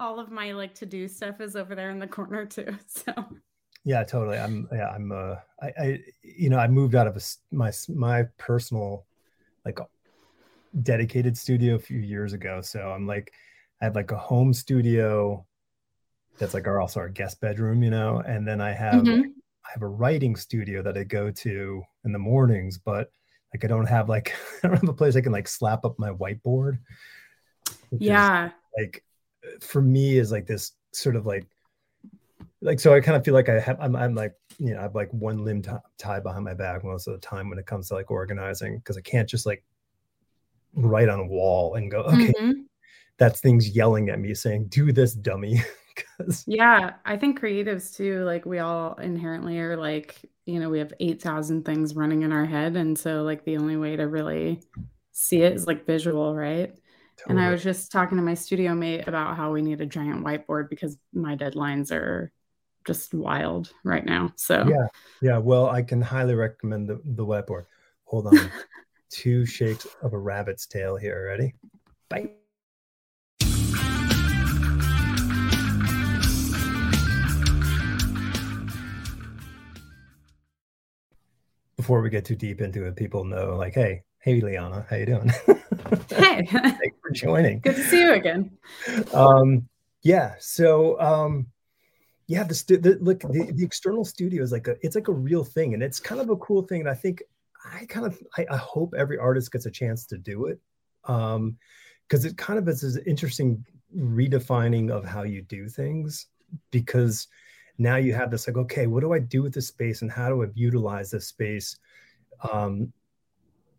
all of my like to do stuff is over there in the corner too. So yeah, totally. I'm yeah, I'm uh I, I you know, I moved out of a, my my personal like dedicated studio a few years ago. So I'm like I have like a home studio that's like our also our guest bedroom, you know, and then I have mm-hmm. I have a writing studio that I go to in the mornings, but like I don't have like I don't have a place I can like slap up my whiteboard. Yeah. Is, like for me is like this sort of like like so I kind of feel like I have I'm, I'm like you know I have like one limb t- tied behind my back most of the time when it comes to like organizing because I can't just like write on a wall and go okay mm-hmm. that's things yelling at me saying do this dummy yeah I think creatives too like we all inherently are like you know we have 8000 things running in our head and so like the only way to really see it is like visual right Totally. And I was just talking to my studio mate about how we need a giant whiteboard because my deadlines are just wild right now. So yeah, yeah. Well, I can highly recommend the, the whiteboard. Hold on. Two shakes of a rabbit's tail here. Ready? Bye. Before we get too deep into it, people know like, hey, hey, Liana, how you doing? Hey, thanks for joining. Good to see you again. Um, yeah. So, um, yeah, the, stu- the look the, the external studio is like a it's like a real thing, and it's kind of a cool thing. And I think I kind of I, I hope every artist gets a chance to do it, um, because it kind of is an interesting redefining of how you do things. Because now you have this like, okay, what do I do with this space, and how do I utilize this space? Um,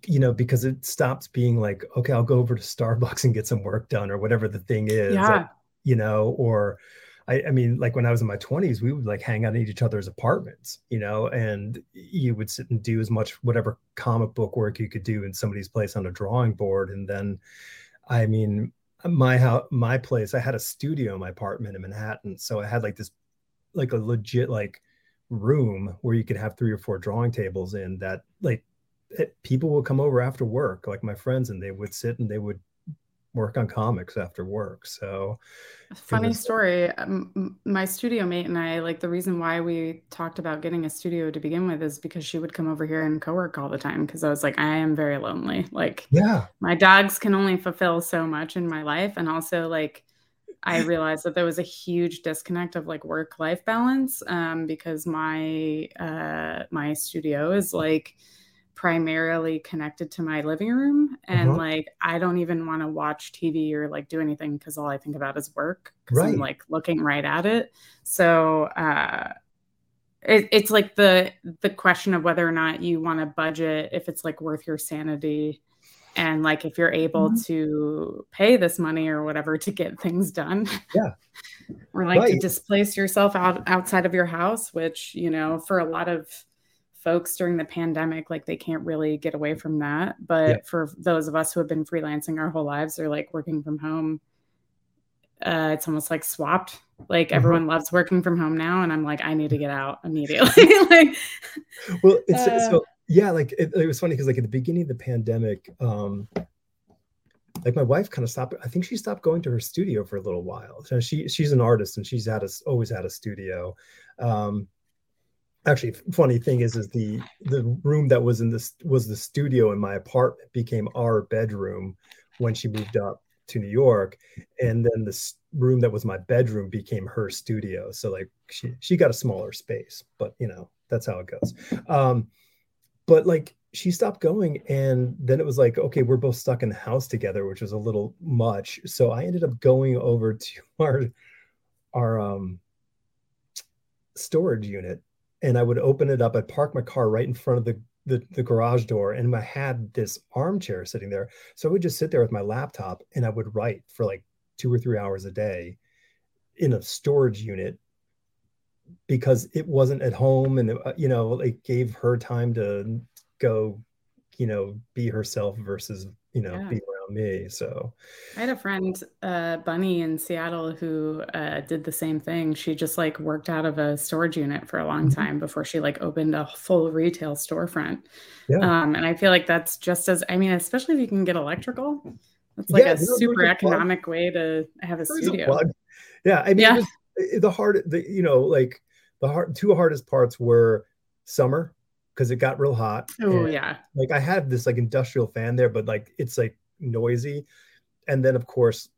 you know, because it stops being like, okay, I'll go over to Starbucks and get some work done or whatever the thing is, yeah. like, you know, or I, I, mean, like when I was in my 20s, we would like hang out in each other's apartments, you know, and you would sit and do as much whatever comic book work you could do in somebody's place on a drawing board. And then, I mean, my house, my place, I had a studio in my apartment in Manhattan. So I had like this, like a legit, like, room where you could have three or four drawing tables in that like it, people would come over after work, like my friends, and they would sit and they would work on comics after work. So, funny was, story. Um, my studio mate and I, like the reason why we talked about getting a studio to begin with is because she would come over here and co-work all the time. Because I was like, I am very lonely. Like, yeah, my dogs can only fulfill so much in my life, and also like. I realized that there was a huge disconnect of like work life balance um, because my uh, my studio is like primarily connected to my living room and uh-huh. like i don't even want to watch tv or like do anything because all i think about is work because right. i'm like looking right at it so uh it, it's like the the question of whether or not you want to budget if it's like worth your sanity and like if you're able mm-hmm. to pay this money or whatever to get things done yeah or like right. to displace yourself out outside of your house which you know for a lot of folks during the pandemic like they can't really get away from that. But yeah. for those of us who have been freelancing our whole lives or like working from home uh, it's almost like swapped. Like mm-hmm. everyone loves working from home now and i'm like i need to get out immediately. Like well it's uh, so yeah like it, it was funny because like at the beginning of the pandemic um like my wife kind of stopped i think she stopped going to her studio for a little while. So she she's an artist and she's had a always had a studio. Um actually funny thing is is the the room that was in this was the studio in my apartment became our bedroom when she moved up to New York. And then the room that was my bedroom became her studio. So like she she got a smaller space but you know that's how it goes. Um but like she stopped going and then it was like okay we're both stuck in the house together which was a little much. So i ended up going over to our our um storage unit and I would open it up. I'd park my car right in front of the, the, the garage door, and I had this armchair sitting there. So I would just sit there with my laptop and I would write for like two or three hours a day in a storage unit because it wasn't at home and uh, you know it gave her time to go you know be herself versus you know yeah. be me so i had a friend uh, bunny in seattle who uh, did the same thing she just like worked out of a storage unit for a long mm-hmm. time before she like opened a full retail storefront yeah. um, and i feel like that's just as i mean especially if you can get electrical It's like yeah, a super economic way to have a studio. A yeah, I mean, way to have a studio. A yeah, I mean, yeah. Was, eh, the hard, the you know, like the hard two hardest parts were summer because it got real hot. Oh yeah. Like I had this like industrial fan there, but like it's like noisy, and then of course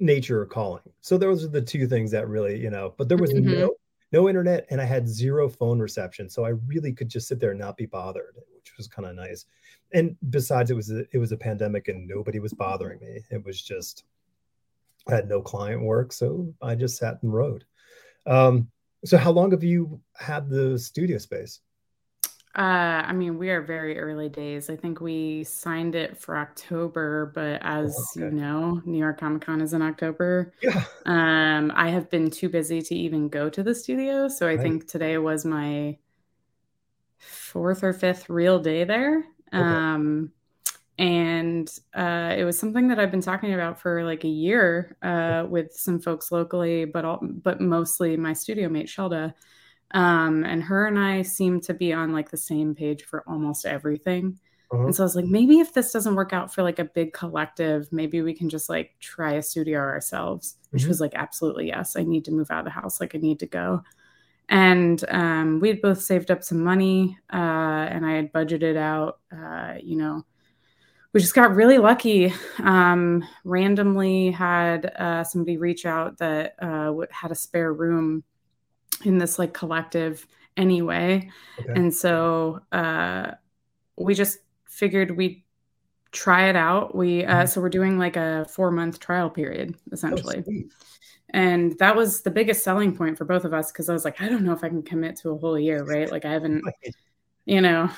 nature calling. So those are the two things that really, you know, but there was mm-hmm. no no internet and I had zero phone reception. So I really could just sit there and not be bothered, which was kind of nice. And besides, it was a, it was a pandemic and nobody was bothering me. It was just I had no client work, so I just sat and wrote. Um, so how long have you had the studio space? Uh, I mean, we are very early days. I think we signed it for October, but as oh, okay. you know, New York Comic Con is in October. Yeah. Um, I have been too busy to even go to the studio, so I right. think today was my fourth or fifth real day there. Okay. Um, and uh, it was something that I've been talking about for like a year uh, with some folks locally, but all, but mostly my studio mate Shelda. Um, and her and I seem to be on like the same page for almost everything. Uh-huh. And so I was like, maybe if this doesn't work out for like a big collective, maybe we can just like try a studio ourselves. Which mm-hmm. was like, absolutely yes. I need to move out of the house. Like I need to go. And um, we had both saved up some money, uh, and I had budgeted out, uh, you know, we just got really lucky. Um, randomly had uh, somebody reach out that uh, had a spare room in this like collective anyway. Okay. And so uh, we just figured we'd try it out. We uh, mm-hmm. so we're doing like a four month trial period essentially. Oh, and that was the biggest selling point for both of us because I was like, I don't know if I can commit to a whole year, right? Like I haven't, you know,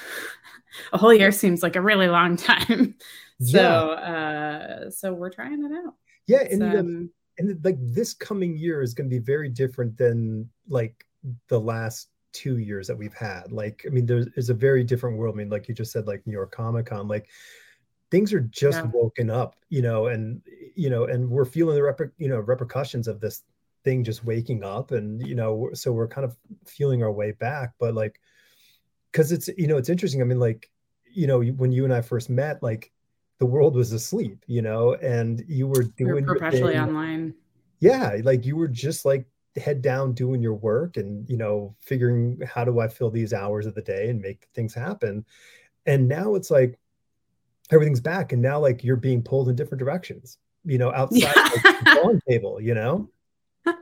a whole year seems like a really long time. so yeah. uh so we're trying it out. Yeah, and um, and like this coming year is going to be very different than like the last two years that we've had. Like, I mean, there's, there's a very different world. I mean, like you just said, like New York Comic Con, like things are just yeah. woken up, you know, and you know, and we're feeling the reper- you know repercussions of this thing just waking up, and you know, so we're kind of feeling our way back. But like, because it's you know, it's interesting. I mean, like, you know, when you and I first met, like the world was asleep, you know, and you were doing were perpetually online. Yeah, like you were just like head down doing your work and you know figuring how do I fill these hours of the day and make things happen. And now it's like everything's back, and now like you're being pulled in different directions, you know, outside yeah. like, the lawn table, you know.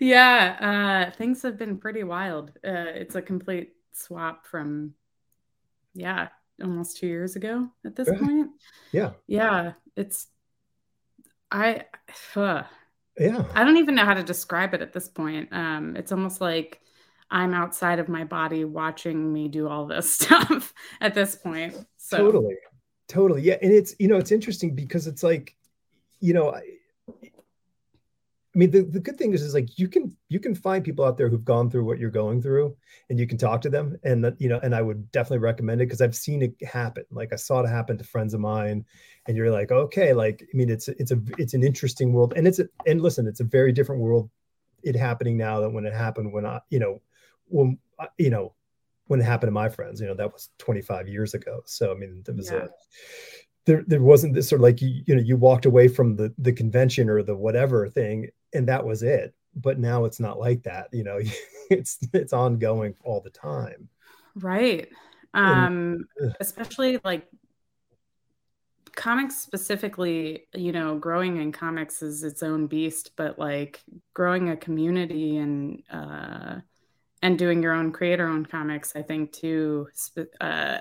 yeah, uh, things have been pretty wild. Uh, it's a complete swap from, yeah, almost two years ago at this yeah. point. Yeah. Yeah. It's, I, uh, yeah. I don't even know how to describe it at this point. Um, it's almost like I'm outside of my body watching me do all this stuff at this point. So. Totally. Totally. Yeah. And it's, you know, it's interesting because it's like, you know, I, I mean, the, the good thing is, is like you can you can find people out there who've gone through what you're going through, and you can talk to them. And you know, and I would definitely recommend it because I've seen it happen. Like I saw it happen to friends of mine, and you're like, okay, like I mean, it's it's a it's an interesting world, and it's a, and listen, it's a very different world. It happening now than when it happened when I, you know, when uh, you know, when it happened to my friends. You know, that was 25 years ago. So I mean, there was yeah. a there there wasn't this sort of like you, you know you walked away from the the convention or the whatever thing and that was it. But now it's not like that you know it's it's ongoing all the time. Right. Um and, especially like comics specifically you know growing in comics is its own beast but like growing a community and uh and doing your own creator own comics i think too uh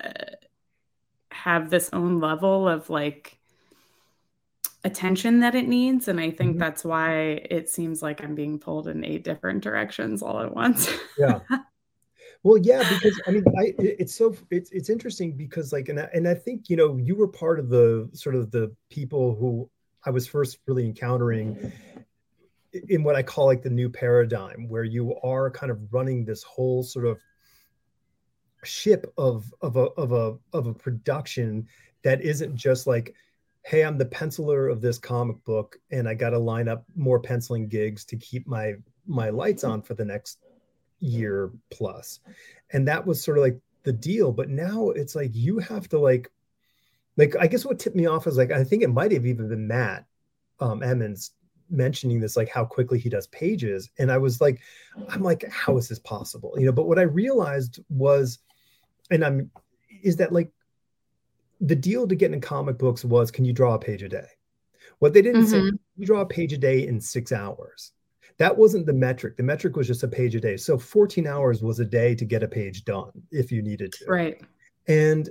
have this own level of like attention that it needs and i think mm-hmm. that's why it seems like i'm being pulled in eight different directions all at once yeah well yeah because i mean i it's so it's it's interesting because like and I, and I think you know you were part of the sort of the people who i was first really encountering in what i call like the new paradigm where you are kind of running this whole sort of ship of of a of a of a production that isn't just like hey i'm the penciler of this comic book and i got to line up more penciling gigs to keep my my lights on for the next year plus. And that was sort of like the deal but now it's like you have to like like I guess what tipped me off was like I think it might have even been Matt um, Emmons mentioning this like how quickly he does pages and i was like i'm like how is this possible? You know but what i realized was and i'm is that like the deal to get in comic books was can you draw a page a day? What they didn't mm-hmm. say you draw a page a day in six hours? That wasn't the metric. The metric was just a page a day. So 14 hours was a day to get a page done if you needed to. Right. And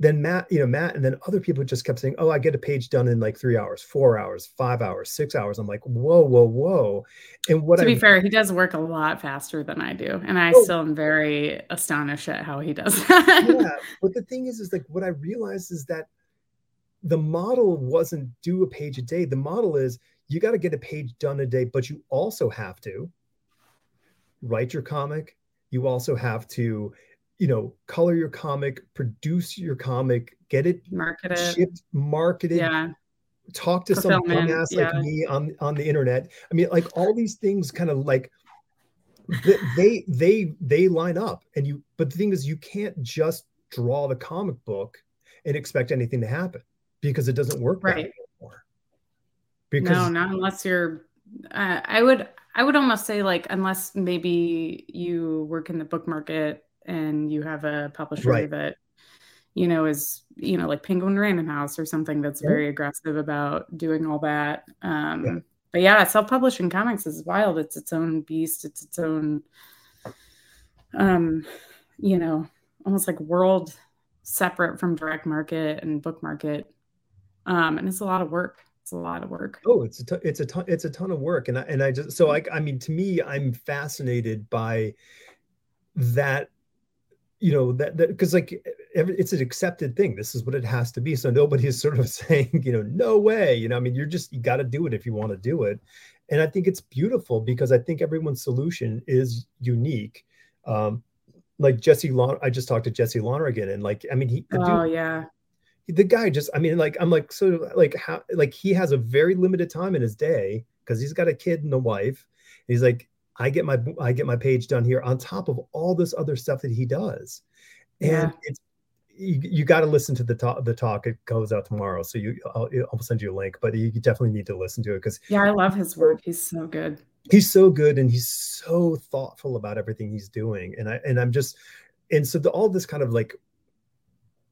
then Matt, you know, Matt and then other people just kept saying, Oh, I get a page done in like three hours, four hours, five hours, six hours. I'm like, whoa, whoa, whoa. And what to I, be fair, he does work a lot faster than I do. And I oh, still am very astonished at how he does that. yeah. But the thing is, is like what I realized is that the model wasn't do a page a day. The model is you got to get a page done a day, but you also have to write your comic. You also have to you know, color your comic, produce your comic, get it marketed, shipped, marketed, yeah. talk to some dumbass yeah. like me on on the internet. I mean, like all these things kind of like they they they line up and you but the thing is you can't just draw the comic book and expect anything to happen because it doesn't work right anymore. Because no, not unless you're uh, I would I would almost say like unless maybe you work in the book market and you have a publisher right. that you know is you know like penguin random house or something that's yeah. very aggressive about doing all that. Um yeah. but yeah self-publishing comics is wild. It's its own beast. It's its own um you know almost like world separate from direct market and book market. Um and it's a lot of work. It's a lot of work. Oh it's a t- it's a ton it's a ton of work. And I, and I just so like I mean to me I'm fascinated by that you know that because like every, it's an accepted thing. This is what it has to be. So nobody is sort of saying you know no way you know i mean you're just you got to do it if you want to do it. And i think it's beautiful because i think everyone's solution is unique. Um like jesse Lon- i just talked to jesse lonergan and like i mean he oh dude, yeah. The guy just i mean like i'm like so like how like he has a very limited time in his day because he's got a kid and a wife. He's like I get my I get my page done here on top of all this other stuff that he does, and yeah. it's you, you got to listen to the talk. The talk it goes out tomorrow, so you I'll, I'll send you a link. But you definitely need to listen to it because yeah, I love his work. He's so good. He's so good, and he's so thoughtful about everything he's doing. And I and I'm just and so the, all this kind of like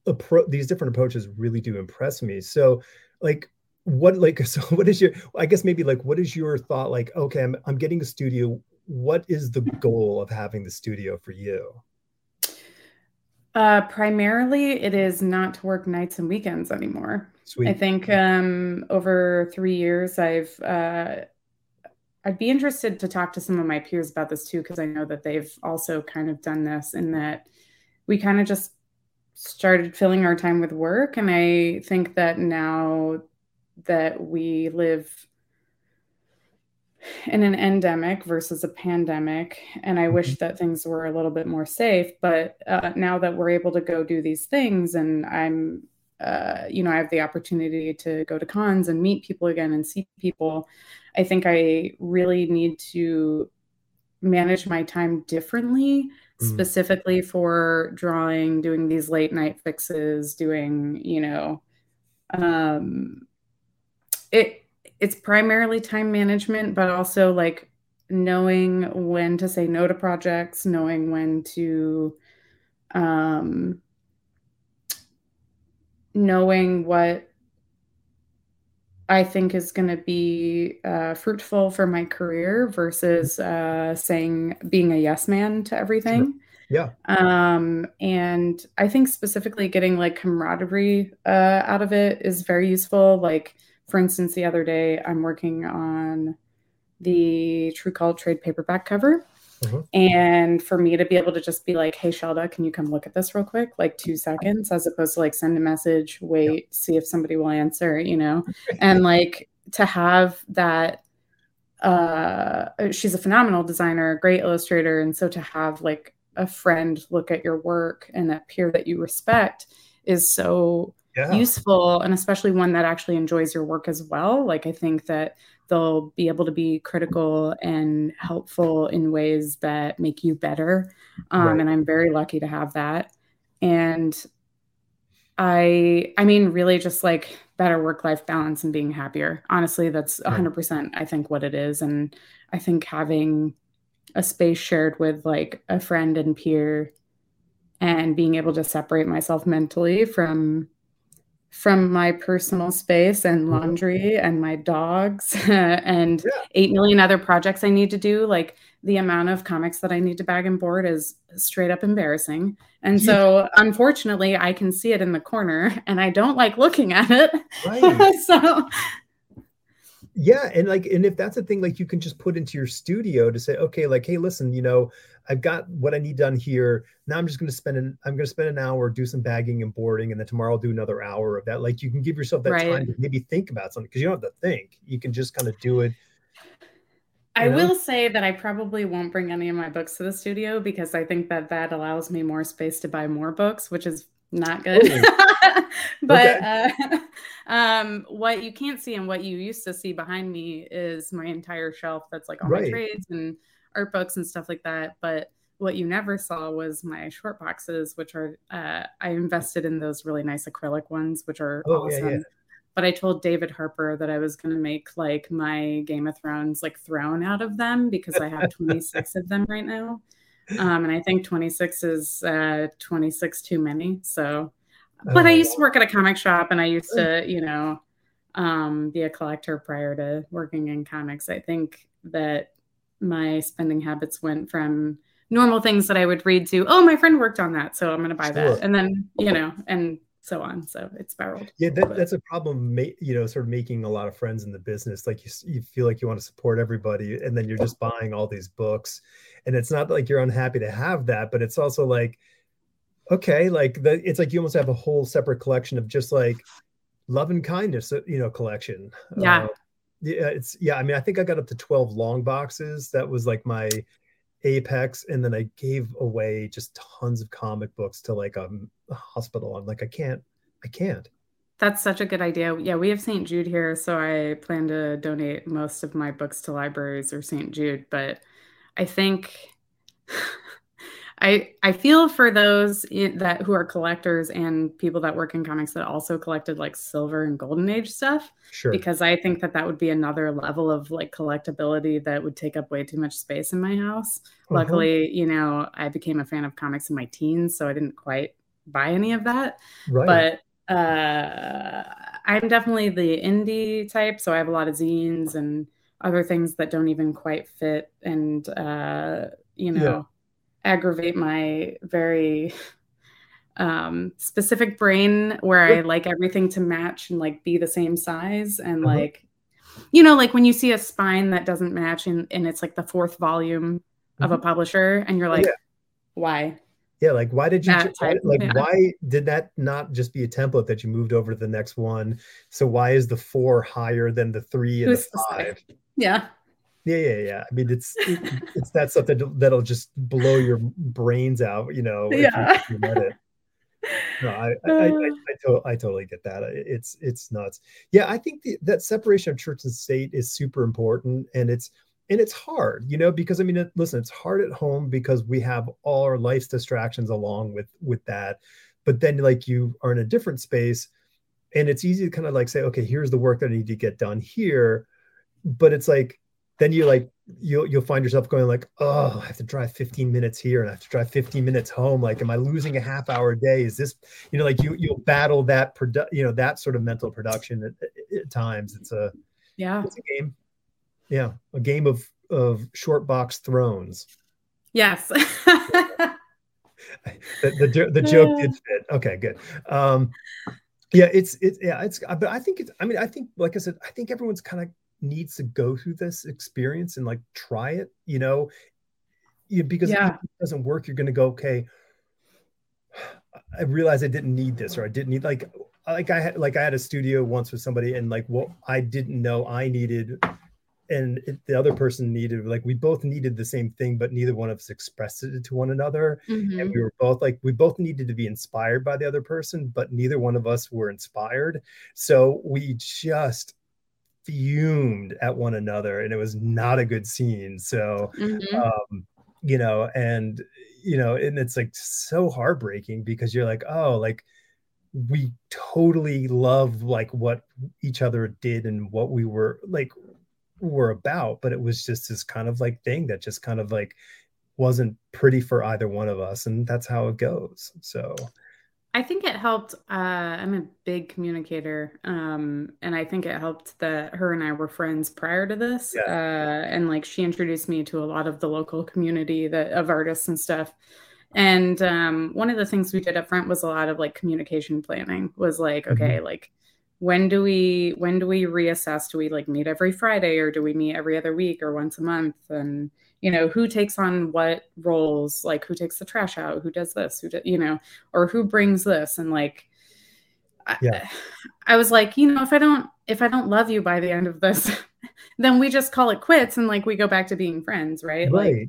appro- these different approaches really do impress me. So like what like so what is your i guess maybe like what is your thought like okay i'm, I'm getting a studio what is the goal of having the studio for you? Uh, primarily, it is not to work nights and weekends anymore. Sweet. I think um, over three years, I've uh, I'd be interested to talk to some of my peers about this too, because I know that they've also kind of done this, in that we kind of just started filling our time with work, and I think that now that we live in an endemic versus a pandemic. And I mm-hmm. wish that things were a little bit more safe. But uh, now that we're able to go do these things, and I'm, uh, you know, I have the opportunity to go to cons and meet people again and see people, I think I really need to manage my time differently. Mm. Specifically for drawing, doing these late night fixes, doing, you know, um, it it's primarily time management, but also like knowing when to say no to projects, knowing when to um knowing what I think is going to be uh, fruitful for my career versus uh, saying being a yes man to everything. Yeah. Um, and I think specifically getting like camaraderie uh, out of it is very useful. Like for instance, the other day I'm working on the True Cult trade paperback cover. Mm-hmm. And for me to be able to just be like, hey, Shelda, can you come look at this real quick? Like two seconds, as opposed to like send a message, wait, see if somebody will answer, you know? and like to have that, uh, she's a phenomenal designer, great illustrator. And so to have like a friend look at your work and a peer that you respect is so yeah. useful and especially one that actually enjoys your work as well like i think that they'll be able to be critical and helpful in ways that make you better um, right. and i'm very lucky to have that and I I mean really just like better work life balance and being happier. Honestly, that's 100% I think what it is and I think having a space shared with like a friend and peer and being able to separate myself mentally from from my personal space and mm-hmm. laundry and my dogs and yeah. 8 million other projects I need to do like the amount of comics that I need to bag and board is straight up embarrassing. And so unfortunately I can see it in the corner and I don't like looking at it. Right. so yeah and like and if that's a thing like you can just put into your studio to say okay like hey listen you know i've got what i need done here now i'm just going to spend an i'm going to spend an hour do some bagging and boarding and then tomorrow i'll do another hour of that like you can give yourself that right. time to maybe think about something because you don't have to think you can just kind of do it I know? will say that I probably won't bring any of my books to the studio because I think that that allows me more space to buy more books, which is not good. but okay. uh, um, what you can't see and what you used to see behind me is my entire shelf that's like all right. my trades and art books and stuff like that. But what you never saw was my short boxes, which are uh, I invested in those really nice acrylic ones, which are oh, awesome. Yeah, yeah. But I told David Harper that I was going to make like my Game of Thrones like throne out of them because I have 26 of them right now. Um, and I think 26 is uh, 26 too many. So, but I used to work at a comic shop and I used to, you know, um, be a collector prior to working in comics. I think that my spending habits went from normal things that I would read to, oh, my friend worked on that. So I'm going to buy sure. that. And then, you know, and so on. So it spiraled. Yeah, that, that's a problem. You know, sort of making a lot of friends in the business. Like you, you feel like you want to support everybody, and then you're just buying all these books, and it's not like you're unhappy to have that, but it's also like, okay, like the, it's like you almost have a whole separate collection of just like love and kindness, uh, you know, collection. Yeah. Uh, yeah, it's yeah. I mean, I think I got up to twelve long boxes. That was like my apex and then i gave away just tons of comic books to like a, a, hospital. I'm like i can't i can't. That's such a good idea. Yeah we have st jude here so i plan to donate most of my books to libraries or st jude but i think I I feel for those that who are collectors and people that work in comics that also collected like silver and golden age stuff. Sure. Because I think that that would be another level of like collectability that would take up way too much space in my house. Uh-huh. Luckily, you know, I became a fan of comics in my teens, so I didn't quite buy any of that. Right. But uh, I'm definitely the indie type, so I have a lot of zines and other things that don't even quite fit and uh, you know. Yeah aggravate my very um, specific brain where I like everything to match and like be the same size and uh-huh. like you know like when you see a spine that doesn't match and, and it's like the fourth volume mm-hmm. of a mm-hmm. publisher and you're like yeah. why yeah like why did you type, like yeah. why did that not just be a template that you moved over to the next one so why is the four higher than the three and Who's the five yeah yeah, yeah, yeah. I mean, it's it's that stuff that that'll just blow your brains out. You know, yeah. You, it. No, I I, I, I, uh. to, I, totally get that. It's it's nuts. Yeah, I think the, that separation of church and state is super important, and it's and it's hard, you know, because I mean, it, listen, it's hard at home because we have all our life's distractions along with with that. But then, like, you are in a different space, and it's easy to kind of like say, okay, here's the work that I need to get done here, but it's like then you like you'll you'll find yourself going like, oh, I have to drive 15 minutes here and I have to drive 15 minutes home. Like, am I losing a half hour a day? Is this, you know, like you you'll battle that produ- you know, that sort of mental production at, at times. It's a yeah, it's a game. Yeah, a game of of short box thrones. Yes. the, the the joke did fit. Okay, good. Um, yeah, it's it's yeah, it's but I think it's I mean I think like I said I think everyone's kind of needs to go through this experience and like try it, you know, you, because yeah. if it doesn't work, you're going to go, okay, I realized I didn't need this, or I didn't need like, like I had, like I had a studio once with somebody and like what I didn't know I needed and it, the other person needed like we both needed the same thing but neither one of us expressed it to one another mm-hmm. and we were both like we both needed to be inspired by the other person but neither one of us were inspired so we just fumed at one another and it was not a good scene so mm-hmm. um you know and you know and it's like so heartbreaking because you're like oh like we totally love like what each other did and what we were like were about but it was just this kind of like thing that just kind of like wasn't pretty for either one of us and that's how it goes so I think it helped. Uh, I'm a big communicator, um, and I think it helped that her and I were friends prior to this. Yeah. Uh, and like she introduced me to a lot of the local community that of artists and stuff. And um, one of the things we did up front was a lot of like communication planning. Was like, mm-hmm. okay, like when do we when do we reassess? Do we like meet every Friday or do we meet every other week or once a month? And you know who takes on what roles like who takes the trash out who does this who do, you know or who brings this and like yeah. I, I was like you know if i don't if i don't love you by the end of this then we just call it quits and like we go back to being friends right, right. like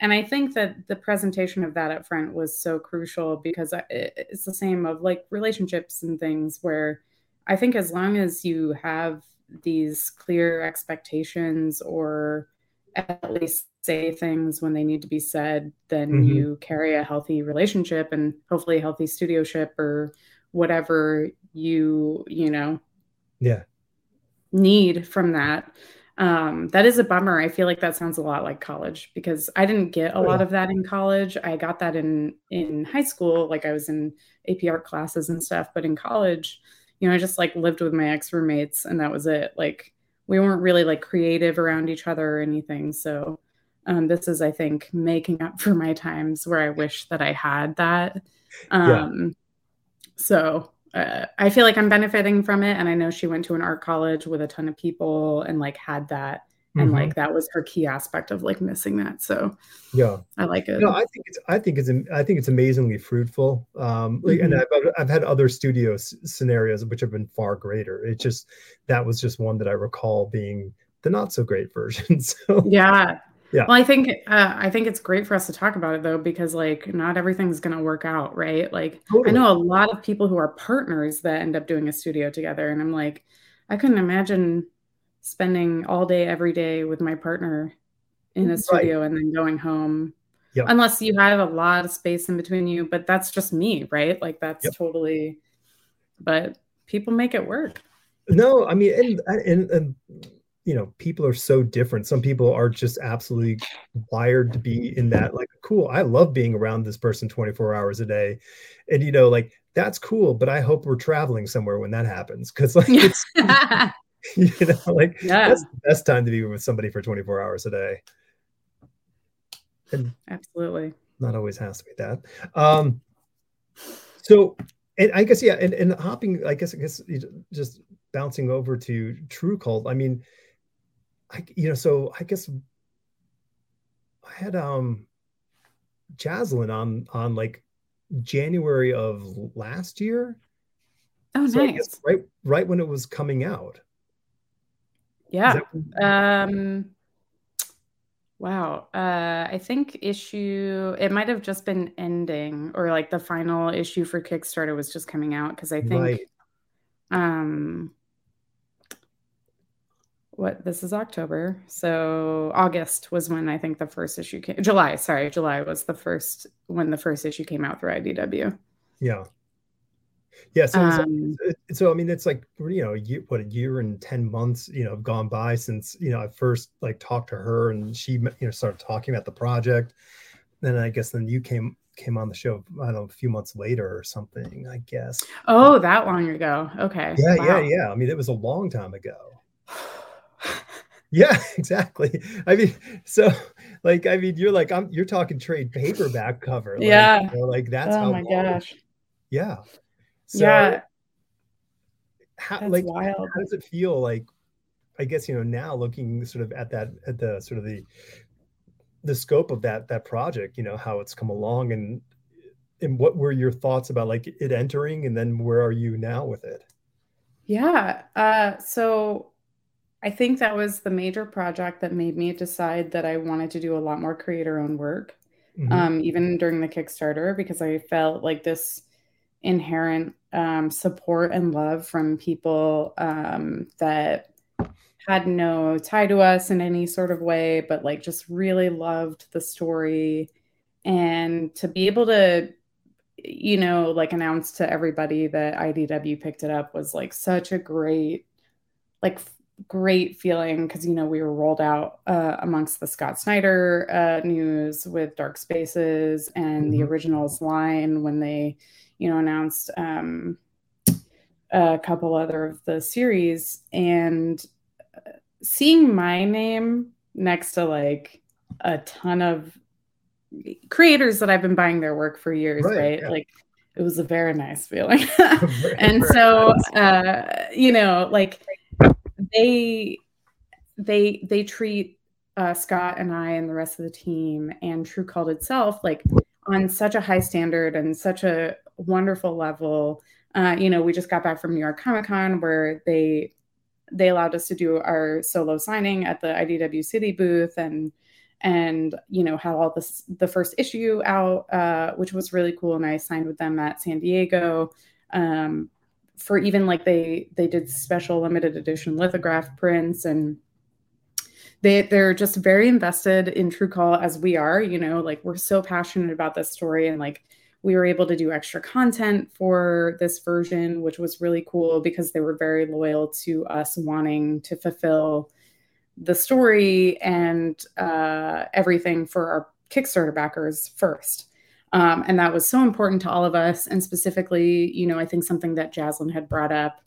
and i think that the presentation of that up front was so crucial because it's the same of like relationships and things where i think as long as you have these clear expectations or at least say things when they need to be said, then mm-hmm. you carry a healthy relationship and hopefully a healthy studioship or whatever you, you know, yeah, need from that. Um, that is a bummer. I feel like that sounds a lot like college because I didn't get a oh, lot yeah. of that in college. I got that in in high school, like I was in AP art classes and stuff, but in college, you know, I just like lived with my ex roommates and that was it. Like we weren't really like creative around each other or anything. So um, this is, I think, making up for my times where I wish that I had that. Um, yeah. So uh, I feel like I'm benefiting from it. And I know she went to an art college with a ton of people and like had that. And mm-hmm. like that was her key aspect of like missing that. So yeah, I like it. No, I think it's I think it's I think it's amazingly fruitful. Um, mm-hmm. and I've I've had other studio s- scenarios which have been far greater. It just that was just one that I recall being the not so great version. So yeah, yeah. Well, I think uh, I think it's great for us to talk about it though, because like not everything's gonna work out, right? Like totally. I know a lot of people who are partners that end up doing a studio together, and I'm like, I couldn't imagine spending all day every day with my partner in a studio right. and then going home. Yep. Unless you have a lot of space in between you, but that's just me, right? Like that's yep. totally. But people make it work. No, I mean, and, and, and you know people are so different some people are just absolutely wired to be in that like cool i love being around this person 24 hours a day and you know like that's cool but i hope we're traveling somewhere when that happens because like it's you know like yeah. that's the best time to be with somebody for 24 hours a day and absolutely not always has to be that um so and i guess yeah and, and hopping i guess i guess just bouncing over to true cult i mean I, you know, so I guess I had um Jaslyn on on like January of last year. Oh, so nice. right, right when it was coming out. Yeah. um. Wow. Uh, I think issue it might have just been ending, or like the final issue for Kickstarter was just coming out because I think. Right. Um what this is October. So August was when I think the first issue came July, sorry, July was the first when the first issue came out through IDW. Yeah. Yeah, so, um, so, I mean, it's like you know, you, what a year and ten months, you know, have gone by since you know I first like talked to her and she you know started talking about the project. Then I guess then you came came on the show I don't know a few months later or something. I guess. Oh, that long ago. Okay. Yeah, wow. yeah, yeah. I mean, it was a long time ago. Yeah, exactly. I mean, so like, I mean, you're like, I'm, you're talking trade paperback cover. Like, yeah. You know, like that's oh how. my gosh. Yeah. So, yeah. How that's like wild. how does it feel like? I guess you know now looking sort of at that at the sort of the the scope of that that project. You know how it's come along and and what were your thoughts about like it entering and then where are you now with it? Yeah. Uh, so I think that was the major project that made me decide that I wanted to do a lot more creator owned work, mm-hmm. um, even during the Kickstarter, because I felt like this inherent um, support and love from people um, that had no tie to us in any sort of way, but like just really loved the story. And to be able to you know, like announce to everybody that IDW picked it up was like such a great, like great feeling because you know we were rolled out uh, amongst the Scott Snyder uh, news with Dark Spaces and mm-hmm. the originals line when they, you know, announced um, a couple other of the series and uh, seeing my name next to like a ton of creators that I've been buying their work for years, right? right? Yeah. Like it was a very nice feeling. and so uh, you know, like they they they treat uh, Scott and I and the rest of the team and True Cult itself like on such a high standard and such a wonderful level. Uh, you know, we just got back from New York Comic Con where they they allowed us to do our solo signing at the IDW City booth and and you know had all this the first issue out uh, which was really cool and i signed with them at san diego um, for even like they they did special limited edition lithograph prints and they they're just very invested in true cult as we are you know like we're so passionate about this story and like we were able to do extra content for this version which was really cool because they were very loyal to us wanting to fulfill the story and uh, everything for our Kickstarter backers first. Um, and that was so important to all of us. And specifically, you know, I think something that Jaslyn had brought up,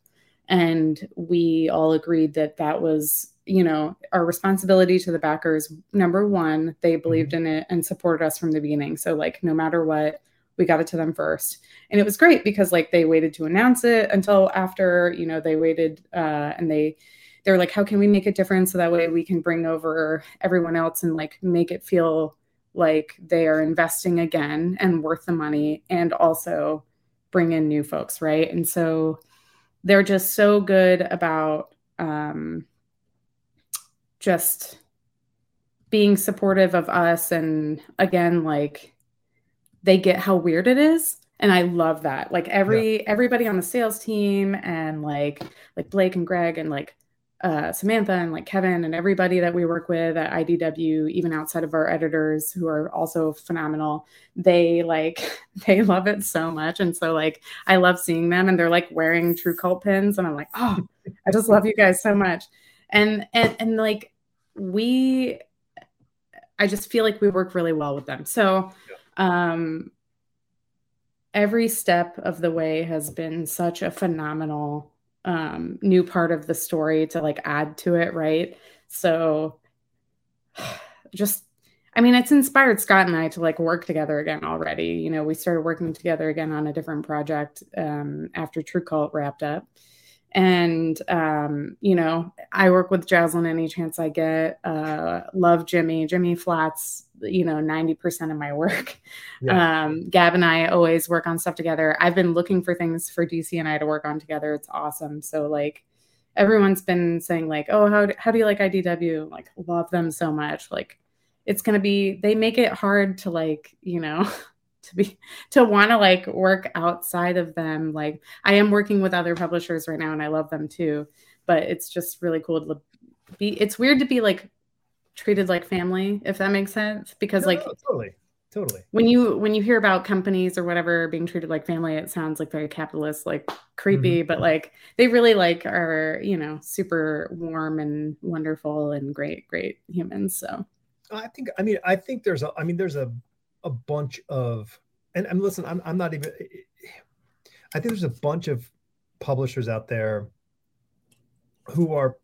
and we all agreed that that was, you know, our responsibility to the backers. Number one, they mm-hmm. believed in it and supported us from the beginning. So, like, no matter what, we got it to them first. And it was great because, like, they waited to announce it until after, you know, they waited uh, and they, they were like, how can we make it different so that way we can bring over everyone else and like make it feel like they are investing again and worth the money and also bring in new folks, right? And so they're just so good about um, just being supportive of us and again like they get how weird it is and i love that like every yeah. everybody on the sales team and like like blake and greg and like uh, Samantha and like Kevin and everybody that we work with at IDW, even outside of our editors who are also phenomenal, they like they love it so much. And so like I love seeing them and they're like wearing True Cult pins, and I'm like, oh, I just love you guys so much. And and and like we, I just feel like we work really well with them. So. Um every step of the way has been such a phenomenal um, new part of the story to like add to it, right? So just I mean, it's inspired Scott and I to like work together again already. You know, we started working together again on a different project um, after True Cult wrapped up. And, um, you know, I work with Jaslyn any chance I get. Uh, love Jimmy. Jimmy Flats you know 90% of my work yeah. um, gab and i always work on stuff together i've been looking for things for dc and i to work on together it's awesome so like everyone's been saying like oh how, how do you like idw like love them so much like it's gonna be they make it hard to like you know to be to want to like work outside of them like i am working with other publishers right now and i love them too but it's just really cool to be it's weird to be like treated like family, if that makes sense. Because no, like no, totally, totally. When you when you hear about companies or whatever being treated like family, it sounds like very capitalist, like creepy, mm-hmm. but like they really like are, you know, super warm and wonderful and great, great humans. So I think I mean I think there's a I mean there's a a bunch of and, and listen, I'm I'm not even I think there's a bunch of publishers out there who are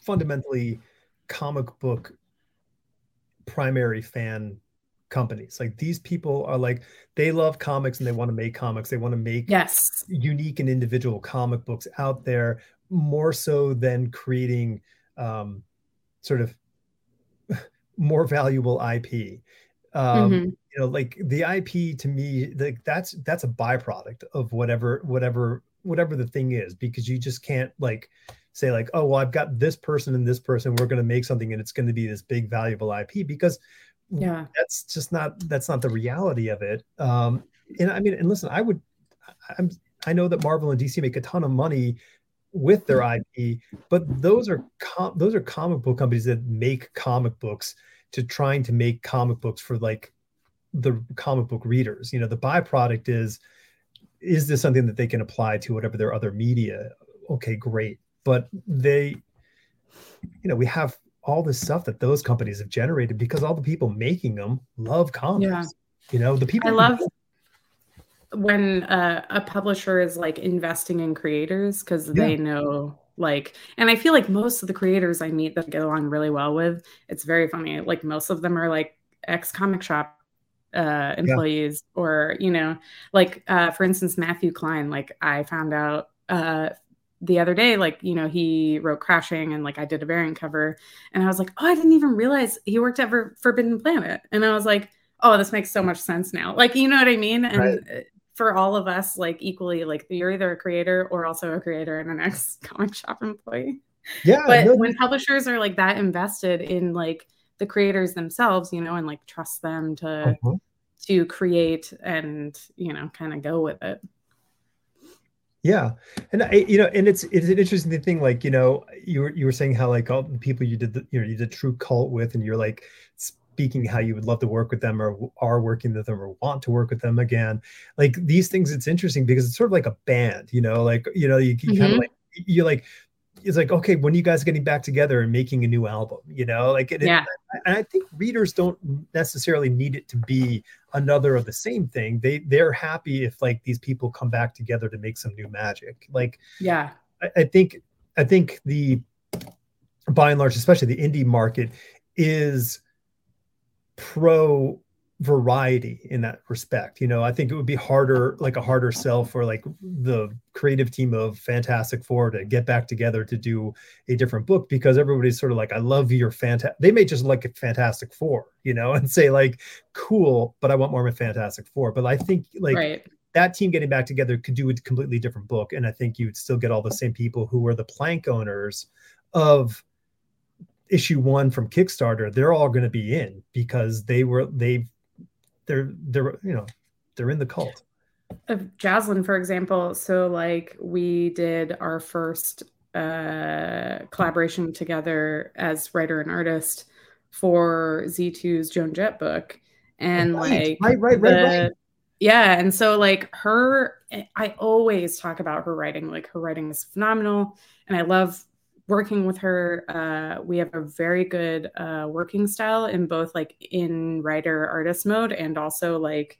fundamentally comic book primary fan companies. Like these people are like they love comics and they want to make comics. They want to make yes unique and individual comic books out there more so than creating um, sort of more valuable IP. Um, mm-hmm. You know, like the IP to me, like that's that's a byproduct of whatever whatever whatever the thing is because you just can't like say like, oh, well, I've got this person and this person. We're going to make something and it's going to be this big valuable IP because yeah, that's just not that's not the reality of it. Um, and I mean, and listen, I would, I'm I know that Marvel and DC make a ton of money with their IP, but those are com- those are comic book companies that make comic books to trying to make comic books for like the comic book readers. You know, the byproduct is is this something that they can apply to whatever their other media? Okay, great. But they, you know, we have all this stuff that those companies have generated because all the people making them love comics. Yeah. You know, the people I love when uh, a publisher is like investing in creators because yeah. they know like and i feel like most of the creators i meet that get along really well with it's very funny like most of them are like ex comic shop uh, employees yeah. or you know like uh, for instance matthew klein like i found out uh, the other day like you know he wrote crashing and like i did a variant cover and i was like oh i didn't even realize he worked at forbidden planet and i was like oh this makes so much sense now like you know what i mean and right. For all of us like equally like you're either a creator or also a creator and an ex comic shop employee yeah but no, when publishers are like that invested in like the creators themselves, you know, and like trust them to uh-huh. to create and you know kind of go with it. Yeah, and I, you know, and it's it's an interesting thing. Like you know, you were you were saying how like all the people you did the you know you did true cult with, and you're like speaking how you would love to work with them or are working with them or want to work with them again. Like these things, it's interesting because it's sort of like a band. You know, like you know you, you mm-hmm. kind of like you like it's like okay when you guys getting back together and making a new album you know like it, yeah. It, and i think readers don't necessarily need it to be another of the same thing they they're happy if like these people come back together to make some new magic like yeah i, I think i think the by and large especially the indie market is pro variety in that respect. You know, I think it would be harder, like a harder sell for like the creative team of Fantastic Four to get back together to do a different book because everybody's sort of like, I love your fantastic. They may just like Fantastic Four, you know, and say like, cool, but I want more of a Fantastic Four. But I think like right. that team getting back together could do a completely different book, and I think you'd still get all the same people who were the plank owners of issue one from Kickstarter, they're all going to be in because they were they've they're they're you know they're in the cult of Jaslyn, for example. So like we did our first uh, collaboration together as writer and artist for Z2's Joan Jett book. And right, like right, right, right, right. Yeah. And so like her, I always talk about her writing. Like her writing is phenomenal. And I love working with her uh, we have a very good uh, working style in both like in writer artist mode and also like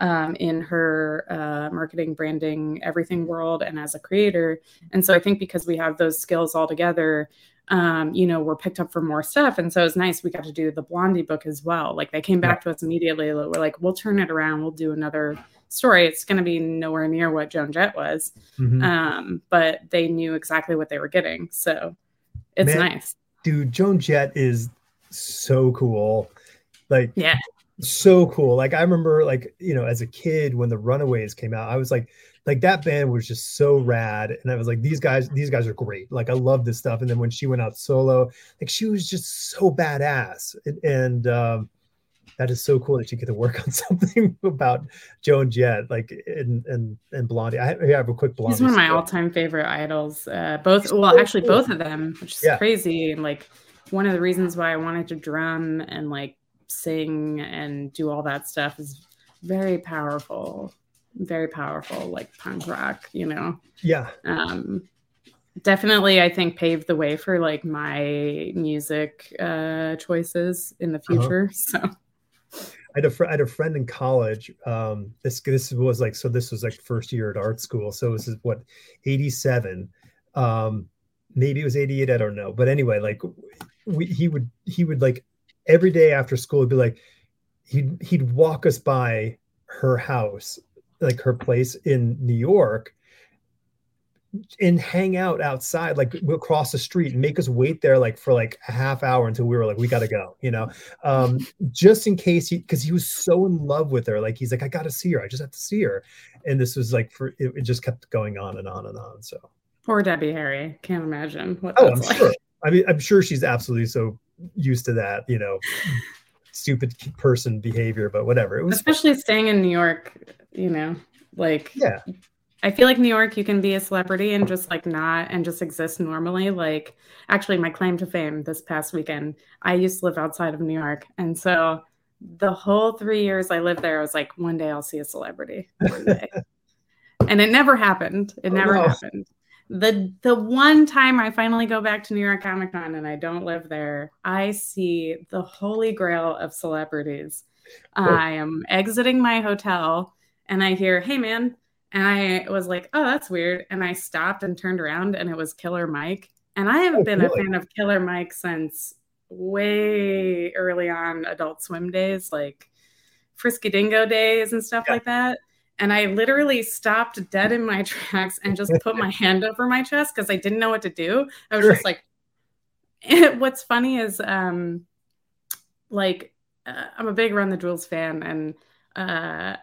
um, in her uh, marketing branding everything world and as a creator and so i think because we have those skills all together um, you know, we're picked up for more stuff. And so it's nice we got to do the Blondie book as well. Like they came back to us immediately. We're like, we'll turn it around. We'll do another story. It's going to be nowhere near what Joan Jett was. Mm-hmm. Um, but they knew exactly what they were getting. So it's Man, nice. Dude, Joan Jett is so cool. Like, yeah, so cool. Like I remember, like you know, as a kid when the Runaways came out, I was like, like that band was just so rad, and I was like, these guys, these guys are great. Like I love this stuff. And then when she went out solo, like she was just so badass, and, and um, that is so cool that you get to work on something about Joan Jett, like and and and Blondie. I, I have a quick Blondie. He's one of my all-time favorite idols. Uh, both, He's well, so actually, cool. both of them, which is yeah. crazy. And like one of the reasons why I wanted to drum and like sing and do all that stuff is very powerful, very powerful, like punk rock. You know. Yeah. Um, definitely i think paved the way for like my music uh choices in the uh-huh. future uh-huh. so I had a, fr- I had a friend in college. Um, this this was like so. This was like first year at art school. So this is what eighty seven. Um, maybe it was eighty eight. I don't know. But anyway, like we, he would he would like every day after school he'd be like he'd he'd walk us by her house, like her place in New York, and hang out outside like across the street and make us wait there like for like a half hour until we were like we gotta go you know? Um just in case he because he was so in love with her like he's like i gotta see her i just have to see her and this was like for it, it just kept going on and on and on so. Poor debbie harry can't imagine what oh i'm like. sure. I mean i'm sure she's absolutely so used to that you know stupid person behavior but whatever it was especially staying in new york you know like yeah I feel like New York, you can be a celebrity and just like not and just exist normally. Like, actually, my claim to fame this past weekend, I used to live outside of New York. And so the whole three years I lived there, I was like, one day I'll see a celebrity. One day. and it never happened. It oh, never oh, no. happened. The the one time I finally go back to New York Comic Con and I don't live there, I see the holy grail of celebrities. I am exiting my hotel and I hear, "Hey man," and I was like, "Oh, that's weird." And I stopped and turned around, and it was Killer Mike. And I have oh, been really? a fan of Killer Mike since way early on Adult Swim days, like Frisky Dingo days and stuff yeah. like that. And I literally stopped dead in my tracks and just put my hand over my chest because I didn't know what to do. I was just like, what's funny is, um, like, uh, I'm a big Run the Jewels fan, and uh,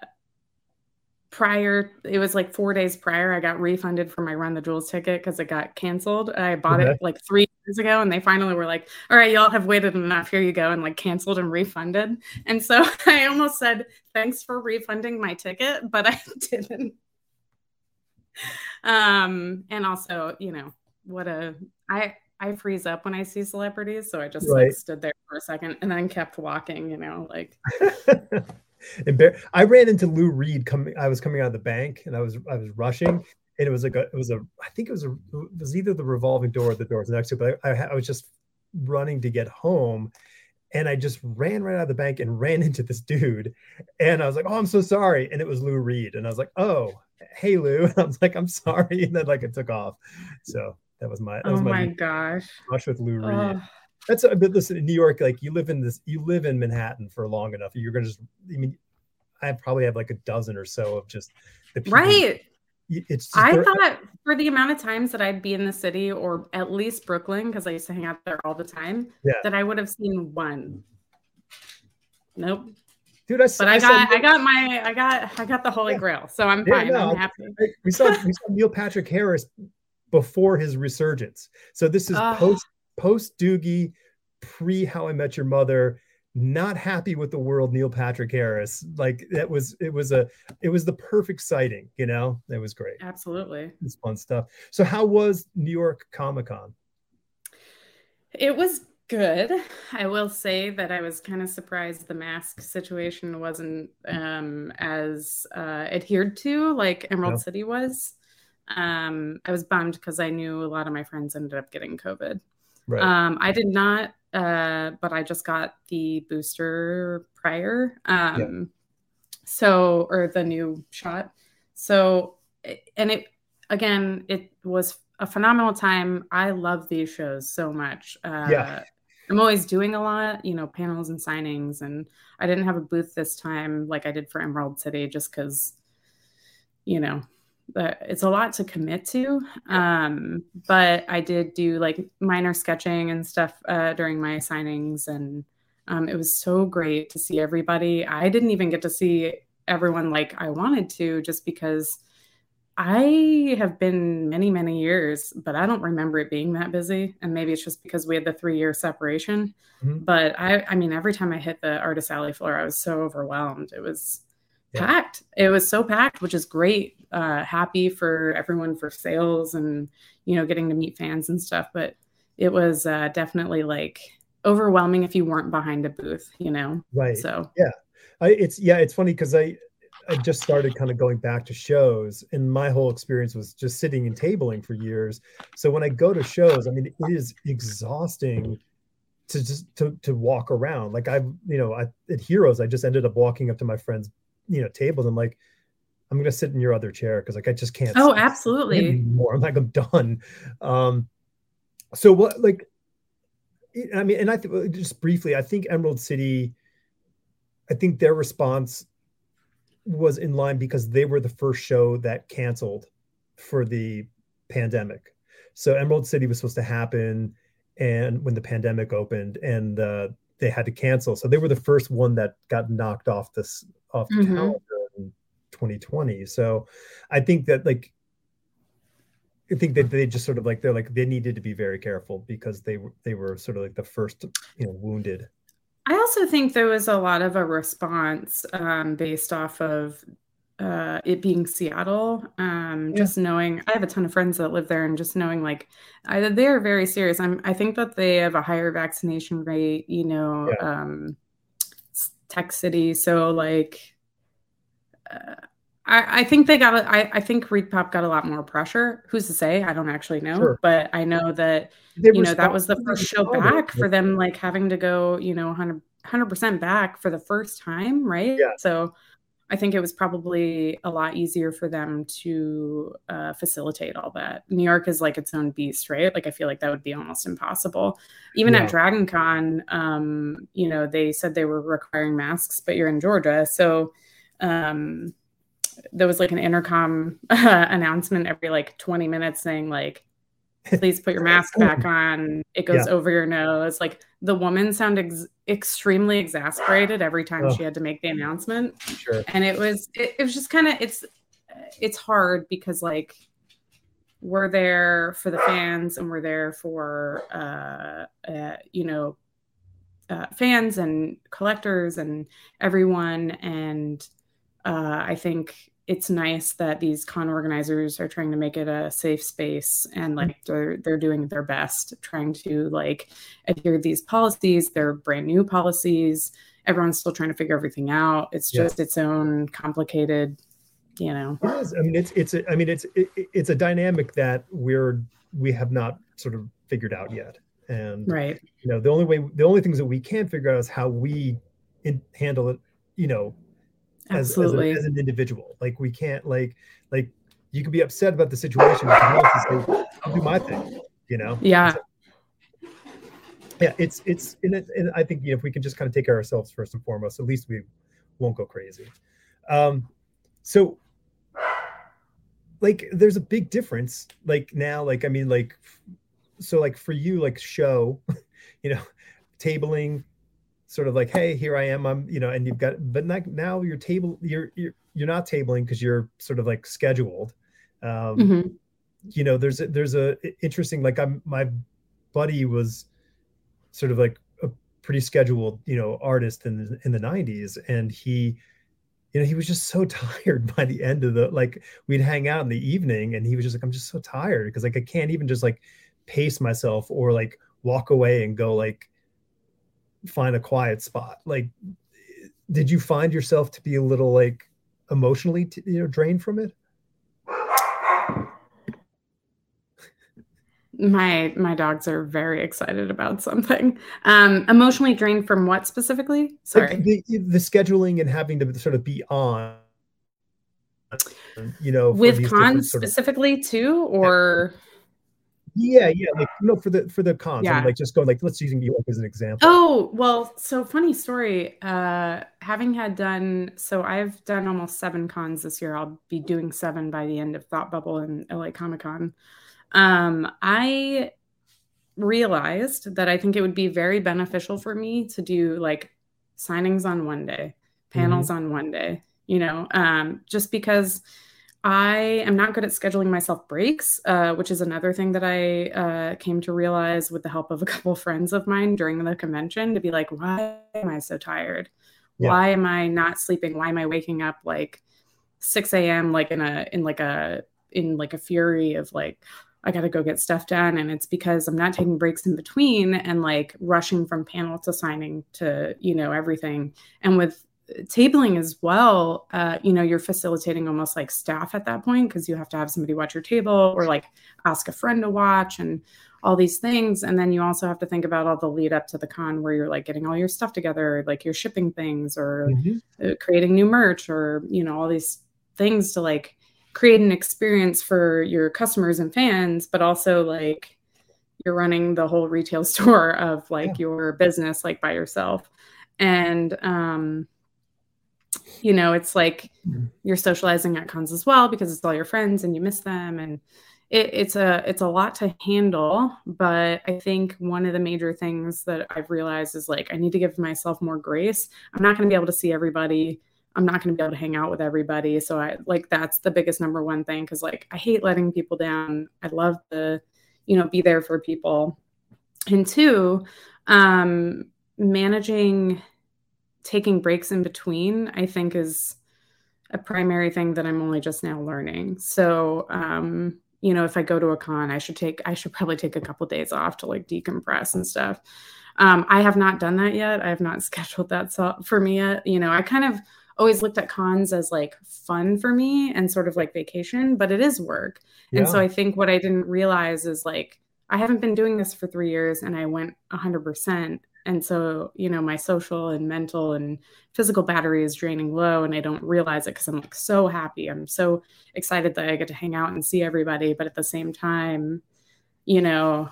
prior it was like four days prior i got refunded for my run the jewels ticket because it got canceled i bought okay. it like three years ago and they finally were like all right y'all have waited enough here you go and like canceled and refunded and so i almost said thanks for refunding my ticket but i didn't um and also you know what a i i freeze up when i see celebrities so i just right. like stood there for a second and then kept walking you know like Embar- I ran into Lou Reed coming. I was coming out of the bank and I was I was rushing, and it was like a it was a I think it was a it was either the revolving door or the doors next to. But I, I, I was just running to get home, and I just ran right out of the bank and ran into this dude, and I was like, "Oh, I'm so sorry," and it was Lou Reed, and I was like, "Oh, hey Lou," and I was like, "I'm sorry," and then like it took off. So that was my that was oh my, my gosh rush with Lou Reed. Oh that's a but listen in new york like you live in this you live in manhattan for long enough you're gonna just i mean i probably have like a dozen or so of just the people, right. It's i thought for the amount of times that i'd be in the city or at least brooklyn because i used to hang out there all the time yeah. that i would have seen one. Nope. Dude i, but i, I got i got my i got i got the holy yeah. grail so i'm fine no, i'm happy. we saw we saw neil patrick harris before his resurgence. So this is post post Doogie, pre How I Met Your Mother, not happy with the world Neil Patrick Harris. Like that was it was a it was the perfect sighting, you know? It was great. Absolutely. It's fun stuff. So how was New York Comic Con? It was good. I will say that I was kind of surprised the mask situation wasn't um, as uh, adhered to like Emerald City was. Um, I was bummed because I knew a lot of my friends ended up getting COVID. Right. Um, I did not, uh, but I just got the booster prior. Um, yeah. So, or the new shot. So, and it, again, it was a phenomenal time. I love these shows so much. Uh, yeah. I'm always doing a lot, you know, panels and signings. And I didn't have a booth this time like I did for Emerald City just because, you know, it's a lot to commit to. Um, but I did do like minor sketching and stuff uh, during my signings, and um, it was so great to see everybody. I didn't even get to see everyone like I wanted to, just because I have been many, many years, but I don't remember it being that busy. And maybe it's just because we had the three year separation. Mm-hmm. But I, I mean, every time I hit the artist alley floor, I was so overwhelmed. It was yeah. packed. It was so packed, which is great. Uh, happy for everyone for sales and you know getting to meet fans and stuff. But it was uh, definitely like overwhelming if you weren't behind a booth, you know. Right. So yeah, I, it's yeah, it's funny because I I just started kind of going back to shows, and my whole experience was just sitting and tabling for years. So when I go to shows, I mean, it is exhausting to just to to walk around. Like I, you know, I, at Heroes, I just ended up walking up to my friend's you know tables i'm like i'm gonna sit in your other chair because like i just can't oh absolutely. anymore. I'm like i'm done. Um so what like i mean and i think just briefly i think emerald city i think their response was in line because they were the first show that canceled for the pandemic. So emerald city was supposed to happen and when the pandemic opened and uh, they had to cancel so they were the first one that got knocked off this off the mm-hmm. calendar in 2020. So I think that like I think that they just sort of like they're like they needed to be very careful because they were they were sort of like the first you know wounded. I also think there was a lot of a response um, based off of uh, it being Seattle. Um, yeah. Just knowing, I have a ton of friends that live there, and just knowing like I, they're very serious. I'm, I think that they have a higher vaccination rate. You know, yeah. um, tech city. So like, uh, I, I think they got. A, I, I think ReedPop got a lot more pressure. Who's to say? I don't actually know, sure. but I know that they you know that was the first show back for them, like having to go, you know, 100 percent back for the first time, right? Yeah. So I think it was probably a lot easier for them to uh, facilitate all that. New York is like its own beast, right? Like I feel like that would be almost impossible. Even yeah. at Dragon Con, um, you know, they said they were requiring masks, but you're in Georgia, so um, there was like an intercom uh, announcement every like 20 minutes saying like please put your mask back on it goes yeah. over your nose like the woman sounded ex- extremely exasperated every time oh. she had to make the announcement sure. and it was it, it was just kind of it's it's hard because like we're there for the fans and we're there for uh, uh you know uh, fans and collectors and everyone and uh, I think it's nice that these con organizers are trying to make it a safe space and mm-hmm. like they're they're doing their best trying to like adhere to these policies. They're brand new policies. Everyone's still trying to figure everything out. It's just yeah. its own complicated you know. It is. I mean it's it's a, i mean it's it, it's a dynamic that we're we have not sort of figured out yet. And right. you know the only way the only things that we can figure out is how we in, handle it you know as, Absolutely. As, a, as, an individual. Like we can't like like you can be upset about the situation, say, I'll do my thing, you know? Yeah. So, yeah, it's it's in it, and I think you know, if we can just kind of take care of ourselves first and foremost, at least we won't go crazy. Um, so like there's a big difference like now like i mean like so like for you like show you know tabling sort of like, hey, here I am. I'm, you know, and you've got, but not, now your table, you're you're you're not tabling because you're sort of like scheduled. Um, mm-hmm. You know, there's a, there's a interesting like I'm my buddy was sort of like a pretty scheduled, you know, artist in the, in the 90s, and he you know, he was just so tired by the end of the like we'd hang out in the evening and he was just like, I'm just so tired because like I can't even just like pace myself or like walk away and go like find a quiet spot? Like did you find yourself to be a little like emotionally you know drained from it? My my dogs are very excited about something. Um emotionally drained from what specifically? Sorry. Like the, the scheduling and having to sort of be on you know with cons specifically of, too or yeah, yeah, yeah. like no for the for the cons. Yeah. I mean, like just going like let's using New York as an example. Oh well, so funny story. Uh, having had done so, I've done almost seven cons this year. I'll be doing seven by the end of Thought Bubble and LA Comic Con. Um, I realized that I think it would be very beneficial for me to do like signings on one day, panels mm-hmm. on one day. You know, um, just because I am not good at scheduling myself breaks, uh, which is another thing that I uh, came to realize with the help of a couple friends of mine during the convention to be like, why am I so tired? Yeah. Why am I not sleeping? Why am I waking up like 6 a.m. like in a in like a in like a fury of like I got to go get stuff done. And it's because I'm not taking breaks in between and like rushing from panel to signing to, you know, everything. And with tabling as well uh, you know you're facilitating almost like staff at that point because you have to have somebody watch your table or like ask a friend to watch and all these things and then you also have to think about all the lead up to the con where you're like getting all your stuff together like you're shipping things or mm-hmm. Uh, creating new merch or you know all these things to like create an experience for your customers and fans but also like you're running the whole retail store of like yeah. your business like by yourself and um you know it's like mm-hmm. you're socializing at cons as well because it's all your friends and you miss them. And it, it's a it's a lot to handle but i think one of the major things that i've realized is like i need to give myself more grace. I'm not going to be able to see everybody. I'm not going to be able to hang out with everybody. So i like that's the biggest number one thing because like i hate letting people down. I love to you know be there for people. And two um managing taking breaks in between, I think, is a primary thing that I'm only just now learning. So, um, you know, if I go to a con, I should take, I should probably take a couple of days off to like decompress and stuff. um, I have not done that yet. I have not scheduled that so- for me yet. You know, I kind of always looked at cons as like fun for me and sort of like vacation, but it is work. Yeah. And so I think what I didn't realize is like I haven't been doing this for three years and I went 100%. And so, you know, my social and mental and physical battery is draining low and I don't realize it because I'm like so happy. I'm so excited that I get to hang out and see everybody. But at the same time, you know,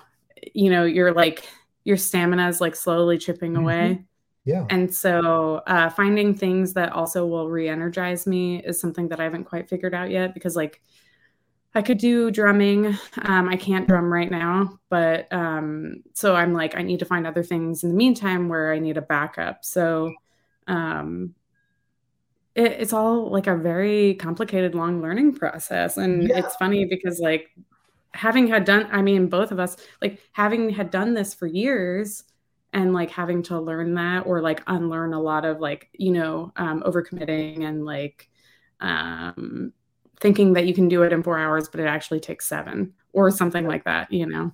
you know, you're like your stamina is like slowly chipping mm-hmm. away. Yeah. And so uh, finding things that also will re energize me is something that I haven't quite figured out yet because, like, I could do drumming. Um, I can't drum right now, but um, so I'm like, I need to find other things in the meantime where I need a backup. So um, it, it's all like a very complicated, long learning process. And yeah. it's funny because, like, having had done, I mean, both of us, like, having had done this for years and like having to learn that or like unlearn a lot of like, you know, um, overcommitting and like, um, thinking that you can do it in four hours, but it actually takes seven or something like that, you know?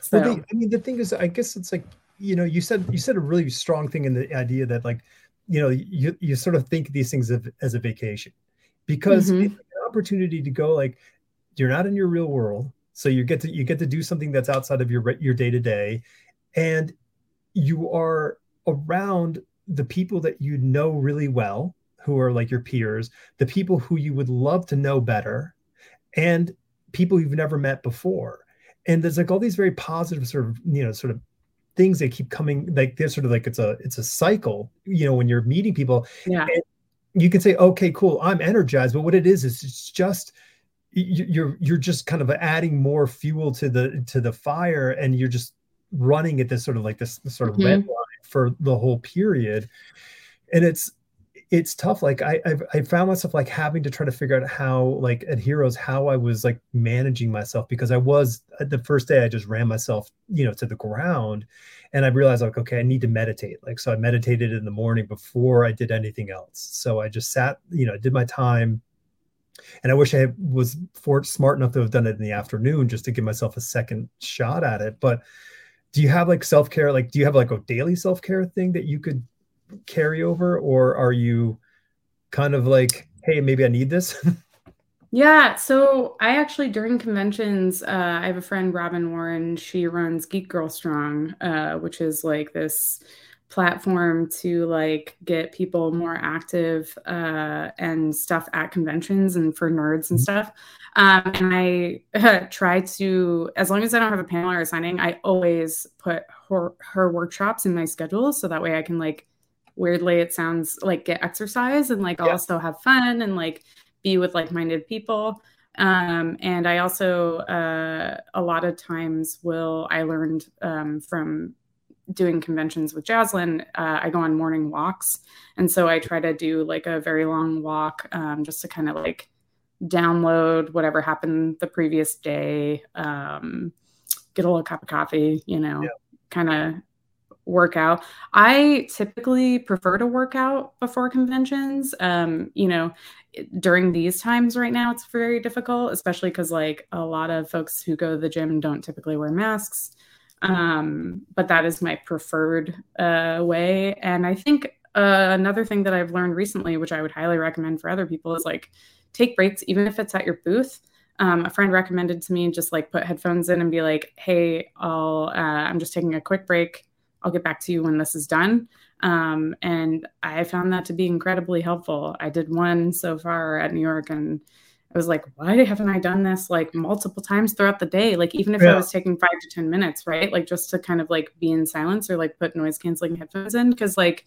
So, well, I mean, the thing is, I guess it's like, you know, you said, you said a really strong thing in the idea that like, you know, you, you sort of think these things of, as a vacation because mm-hmm. it's an opportunity to go like, you're not in your real world. So you get to, you get to do something that's outside of your, your day to day. And you are around the people that you know really well who are like your peers, the people who you would love to know better, and people you've never met before. And there's like all these very positive sort of, you know, sort of things that keep coming like they're sort of like it's a it's a cycle, you know, when you're meeting people. Yeah. you can say, okay, cool, I'm energized. But what it is is it's just you're you're just kind of adding more fuel to the to the fire and you're just running at this sort of like this, this sort of mm-hmm. red line for the whole period and it's it's tough. Like I, I've, I found myself like having to try to figure out how, like at Heroes, how I was like managing myself because I was uh, the first day I just ran myself, you know, to the ground, and I realized like, okay, I need to meditate. Like, so I meditated in the morning before I did anything else. So I just sat, you know, did my time, and I wish I was for, smart enough to have done it in the afternoon just to give myself a second shot at it. But do you have like self care? Like, do you have like a daily self care thing that you could carry over or are you kind of like hey maybe i need this? Yeah so i actually during conventions uh, i have a friend robin warren. She runs geek girl strong uh, which is like this platform to like get people more active uh, and stuff at conventions and for nerds and mm-hmm. stuff. Um, and i uh, try to as long as i don't have a panel or a signing i always put her, her workshops in my schedule so that way i can like weirdly it sounds like get exercise and like yeah. also have fun and like be with like-minded people um, and i also uh, a lot of times will i learned um, from doing conventions with jaslyn uh, i go on morning walks and so i try to do like a very long walk um, just to kind of like download whatever happened the previous day um, get a little cup of coffee you know yeah. kind of workout. I typically prefer to work out before conventions. Um, you know, during these times right now, it's very difficult, especially because like a lot of folks who go to the gym don't typically wear masks. Um, but that is my preferred uh, way. And I think uh, another thing that I've learned recently, which I would highly recommend for other people, is like take breaks, even if it's at your booth. Um, a friend recommended to me just like put headphones in and be like, "Hey, I'll uh, I'm just taking a quick break. I'll get back to you when this is done. Um, and I found that to be incredibly helpful. I did one so far at New York and I was like, why haven't I done this like multiple times throughout the day? Like, even if yeah. I was taking five to 10 minutes, right? Like, just to kind of like be in silence or like put noise canceling headphones in. Cause like,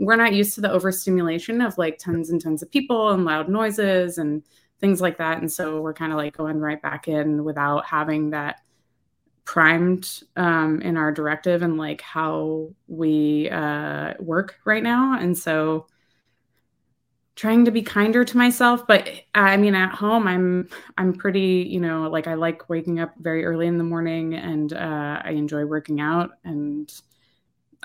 we're not used to the overstimulation of like tons and tons of people and loud noises and things like that. And so we're kind of like going right back in without having that primed um, in our directive and like how we uh, work right now. And so trying to be kinder to myself but i mean at home i'm i'm pretty you know like i like waking up very early in the morning and uh, i enjoy working out. And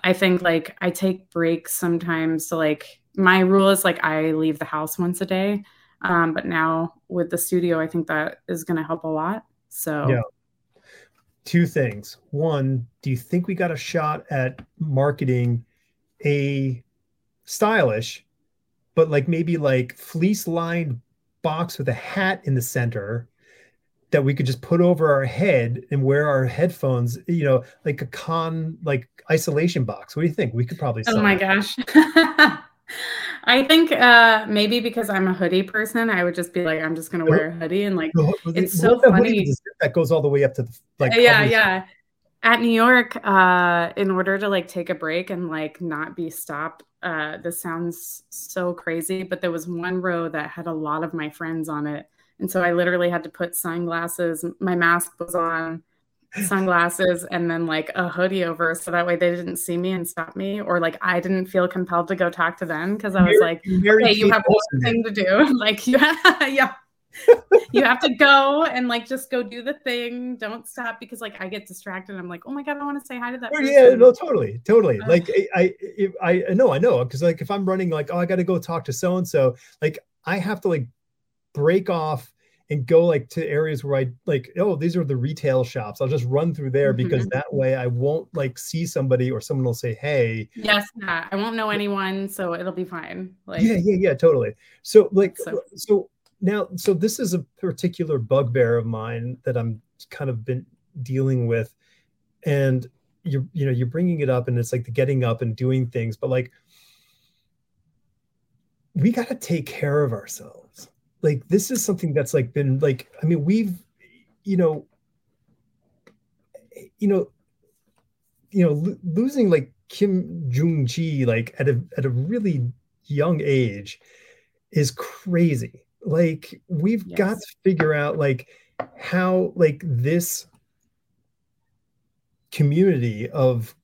i think like i take breaks sometimes to like my rule is like i leave the house once a day. Um, but now with the studio i think that is going to help a lot. So yeah two things. One, do you think we got a shot at marketing a stylish, but like maybe like fleece lined box with a hat in the center that we could just put over our head and wear our headphones, you know, like a con like isolation box. What do you think? We could probably Oh my that. gosh. I think uh maybe because I'm a hoodie person, I would just be like, I'm just gonna wear a hoodie and like it's so funny. That goes all the way up to the like yeah, yeah. At New York, uh, in order to like take a break and like not be stopped, uh, this sounds so crazy, but there was one row that had a lot of my friends on it. And so I literally had to put sunglasses, my mask was on, sunglasses and then like a hoodie over so that way they didn't see me and stop me or like I didn't feel compelled to go talk to them because I was like, hey, you have one thing to do. like yeah, yeah. You have to go and like just go do the thing. Don't stop because like I get distracted. I'm like, oh my god, I want to say hi to that. Oh. Yeah, no, totally, totally. Uh, like I, I, I know, I know, because like if I'm running, like, oh, I got to go talk to so and so, like I have to like break off and go like to areas where I like, oh, these are the retail shops. I'll just run through there mm-hmm. because that way I won't like see somebody or someone will say, hey. Yes, yeah. I won't know anyone, so it'll be fine. Like Yeah, yeah, yeah, totally. So like so, so now so this is a particular bugbear of mine that I'm kind of been dealing with. And you're you know, you're bringing it up and it's like the getting up and doing things, but like we got to take care of ourselves like this is something that's like been like i mean we've you know you know you know lo- losing like Kim Jung Gi like at a at a really young age is crazy like we've yes. got to figure out like how like this community of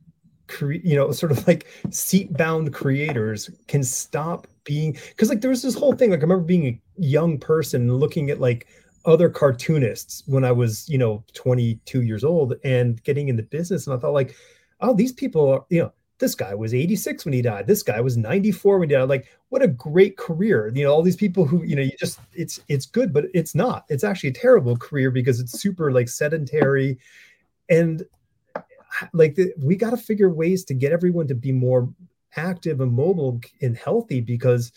cre- you know sort of like seat bound creators can stop being because like there was this whole thing like i remember being a young person looking at like other cartoonists when i was you know 22 years old and getting into business and i thought like oh these people are you know this guy was 86 when he died. This guy was 94 when he died. Like what a great career. You know all these people who you know you just it's it's good but it's not. It's actually a terrible career because it's super like sedentary. And like the, we got to figure ways to get everyone to be more active and mobile and healthy because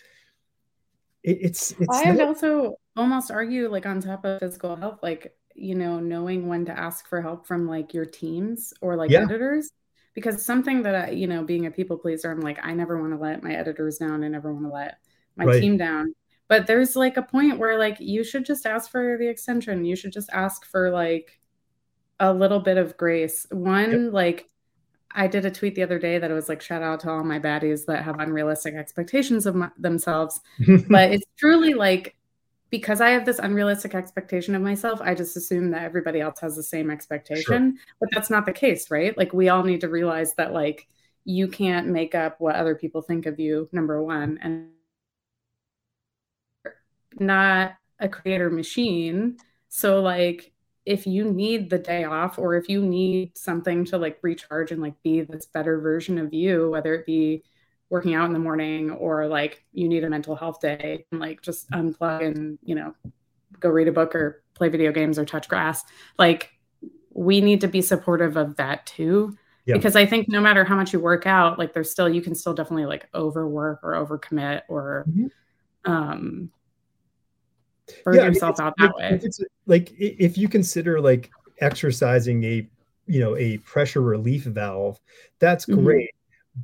it, it's it's i would also almost argue like on top of physical health like you know knowing when to ask for help from like your teams or like yeah. editors because something that I, you know being a people pleaser i'm like i never want to let my editors down i never want to let my right. team down but there's like a point where like you should just ask for the extension you should just ask for like a little bit of grace. One, yep. like I did a tweet the other day that it was like shout out to all my baddies that have unrealistic expectations of my, themselves. but it's truly like because I have this unrealistic expectation of myself, I just assume that everybody else has the same expectation. Sure. But that's not the case, right? Like we all need to realize that like you can't make up what other people think of you, number one, and not a creator machine. So like if you need the day off or if you need something to like recharge and like be this better version of you, whether it be working out in the morning or like you need a mental health day and like just unplug and, you know, go read a book or play video games or touch grass, like we need to be supportive of that too. Yeah. Because I think no matter how much you work out, like there's still, you can still definitely like overwork or overcommit or, mm-hmm. um, burn yeah, yourself out that way. It's like if you consider like exercising a you know a pressure relief valve, that's mm-hmm.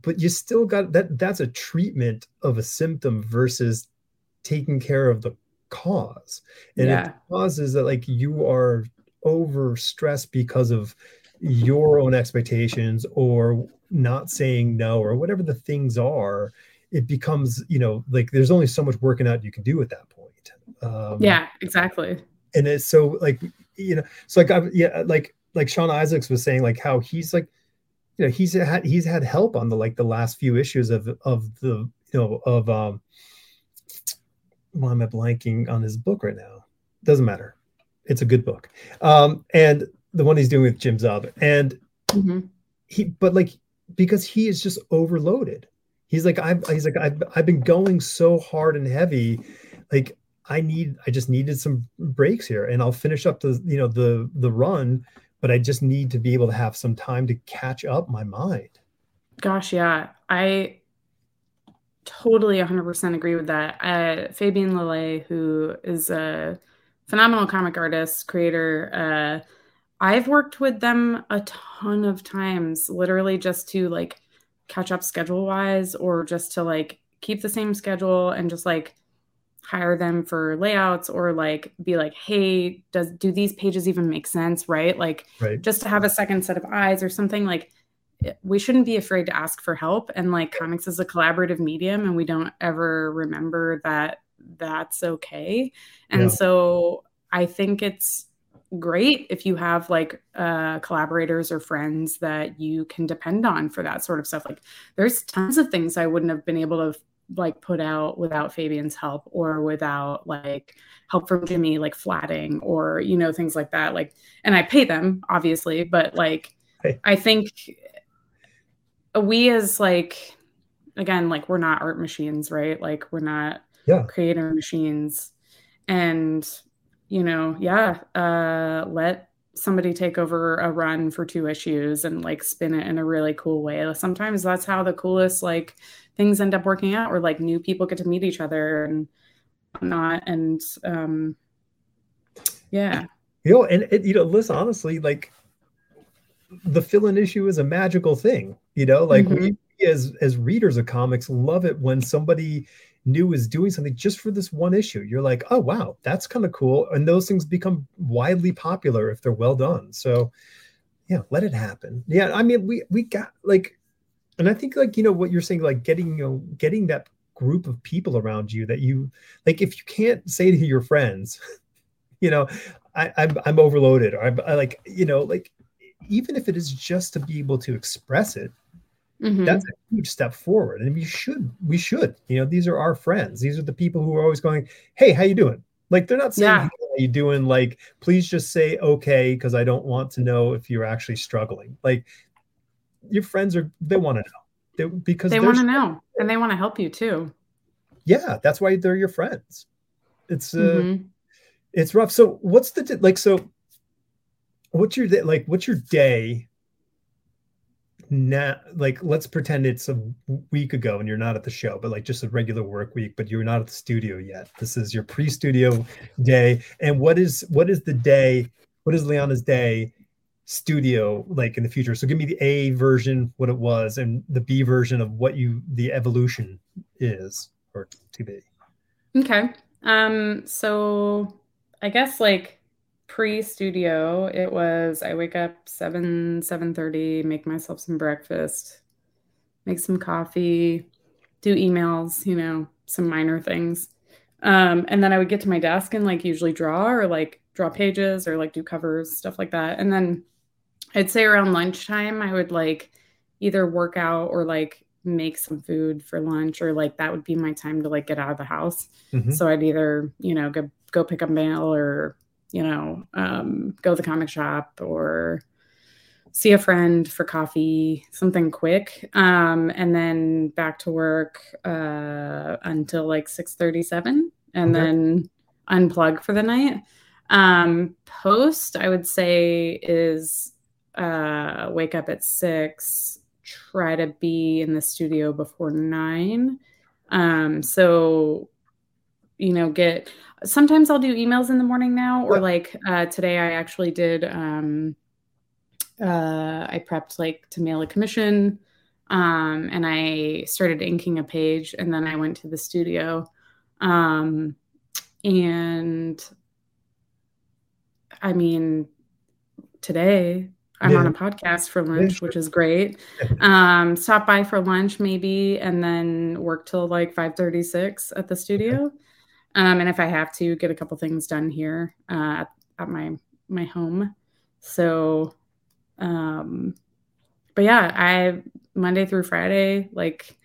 But you still got that that's a treatment of a symptom versus taking care of the cause. And yeah. if the cause is that like you are over stressed because of your own expectations or not saying no or whatever the things are, it becomes, you know, like there's only so much working out you can do at that point. Um, yeah, exactly. And it's so like you know, so like I yeah, like like Sean Izaakse was saying, like how he's like, you know, he's had he's had help on the like the last few issues of of the you know of um. Why am I blanking on his book right now? Doesn't matter. It's a good book. Um, and the one he's doing with Jim Zub, and mm-hmm. he, but like because he is just overloaded. He's like I've he's like I've I've been going so hard and heavy, like I need I just needed some breaks here and I'll finish up the you know the the run but I just need to be able to have some time to catch up my mind. Gosh, yeah. I totally 100% agree with that. Uh, Fabian Lelay, who is a phenomenal comic artist, creator, uh, I've worked with them a ton of times, literally just to like catch up schedule wise or just to like keep the same schedule and just like hire them for layouts or like be like hey does do these pages even make sense? Right? Like right. just to have a second set of eyes or something like we shouldn't be afraid to ask for help. And like comics is a collaborative medium and we don't ever remember that that's okay. And yeah. so i think it's great if you have like uh, collaborators or friends that you can depend on for that sort of stuff. Like there's tons of things i wouldn't have been able to like put out without Fabian's help or without like help from Jimmy like flatting or you know things like that like and I pay them obviously but like hey. I think we as like again like we're not art machines right like we're not yeah. creator machines and you know yeah uh let somebody take over a run for two issues and like spin it in a really cool way sometimes that's how the coolest like things end up working out or like new people get to meet each other and whatnot and um yeah. You know and it, you know listen honestly like the fill-in issue is a magical thing you know? Like mm-hmm. we as as readers of comics love it when somebody new is doing something just for this one issue. You're like oh wow that's kind of cool and those things become widely popular if they're well done. So yeah let it happen. Yeah i mean we we got like and i think like you know what you're saying like getting you know getting that group of people around you that you like if you can't say to your friends you know I, I'm, I'm overloaded or I'm I like you know like even if it is just to be able to express it mm-hmm. that's a huge step forward. And we should we should you know these are our friends. These are the people who are always going hey how you doing? Like they're not saying yeah. how you doing? Like please just say okay because i don't want to know if you're actually struggling. Like your friends are they want to know. They, because they want to know and they want to help you too. Yeah that's why they're your friends. It's uh mm-hmm. it's rough. So what's the like so what's your day, like what's your day now like let's pretend it's a week ago and you're not at the show but like just a regular work week but you're not at the studio yet. This is your pre-studio day. And what is what is the day what is liana's day studio like in the future. So give me the a version what it was and the b version of what you the evolution is or to be. Okay. Um so i guess like pre-studio it was i wake up 7 7.30 make myself some breakfast make some coffee do emails you know some minor things. Um, and then i would get to my desk and like usually draw or like draw pages or like do covers stuff like that. And then I'd say around lunchtime, I would like either work out or like make some food for lunch, or like that would be my time to like get out of the house. Mm-hmm. So I'd either, you know, go, go pick up mail or, you know, um, go to the comic shop or see a friend for coffee, something quick. Um, and then back to work uh, until like 637 and okay. then unplug for the night. Um, post, I would say, is uh, wake up at six, try to be in the studio before nine. Um, so, you know, get sometimes I'll do emails in the morning now, or like uh, today I actually did. Um, uh, I prepped like to mail a commission, um, and I started inking a page, and then I went to the studio, um, and I mean, today I'm yeah. on a podcast for lunch, which is great. Um, stop by for lunch maybe, and then work till like 5:36 at the studio. Okay. Um, and if I have to, get a couple things done here uh, at, at my my home. So, um, but yeah, I Monday through Friday, like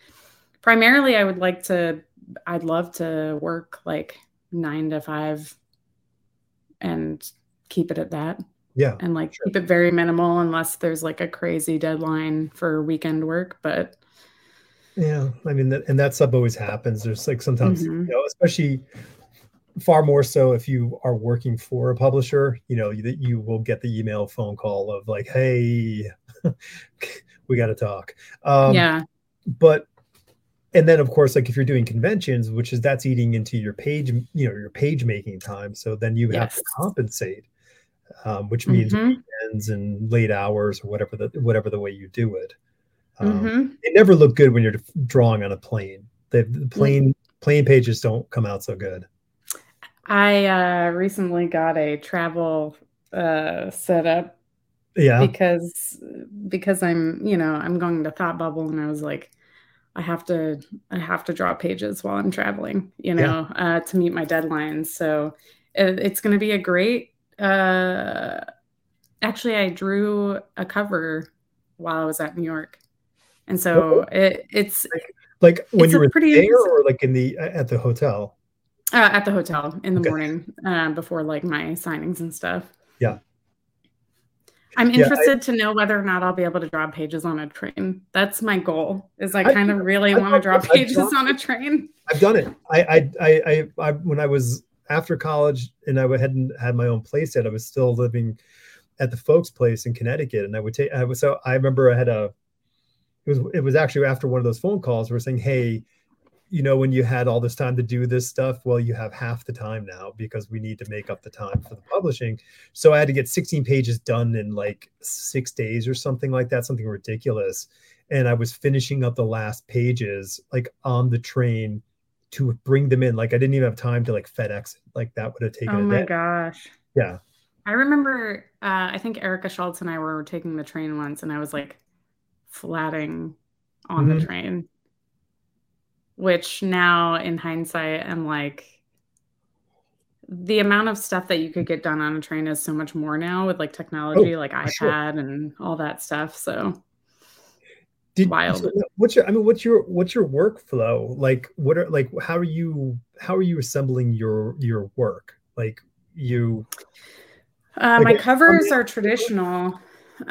primarily, I would like to. I'd love to work like nine to five, and keep it at that yeah and like sure. keep it very minimal unless there's like a crazy deadline for weekend work but yeah i mean and that stuff always happens there's like sometimes mm-hmm. you know especially far more so if you are working for a publisher, you know, that you will get the email phone call of like, hey, we got to talk. Um, yeah. But, and then of course, like if you're doing conventions, which is that's eating into your page, you know, your page making time. So then you yes. have to compensate, um, which means mm-hmm. weekends and late hours or whatever the whatever the way you do it. Um, mm-hmm. It never look good when you're drawing on a plane. The, the plane plane pages don't come out so good. I uh, recently got a travel uh, setup. Yeah. Because because I'm you know I'm going to Thought Bubble and I was like I have to I have to draw pages while I'm traveling you know yeah. uh, to meet my deadlines. So it, it's going to be a great. Uh, actually, I drew a cover while I was at New York, and so it, it's like when you were pretty there or like in the at the hotel uh, at the hotel in the okay. morning uh, before like my signings and stuff. Yeah. I'm interested yeah, I, to know whether or not I'll be able to draw pages on a train. That's my goal. Is I kind of really want to draw pages on a train. I've done it. I, I, I, I, when I was after college and I hadn't had my own place yet, I was still living at the folks' place in Connecticut, and I would take. I was so I remember I had a. It was it was actually after one of those phone calls. We're saying, hey, you know, when you had all this time to do this stuff, well, you have half the time now because we need to make up the time for the publishing. So I had to get 16 pages done in like six days or something like that, something ridiculous. And I was finishing up the last pages like on the train to bring them in. Like I didn't even have time to like FedEx. Like that would have taken. Oh my day. gosh. Yeah. I remember. Uh, I think Erica Schultz and I were taking the train once, and I was like flatting on mm-hmm. the train which now in hindsight I'm like the amount of stuff that you could get done on a train is so much more now with like technology oh, like iPad sure. and all that stuff. So Did, wild. So what's your I mean what's your what's your workflow? Like what are like how are you how are you assembling your your work? Like you uh, like, my covers are traditional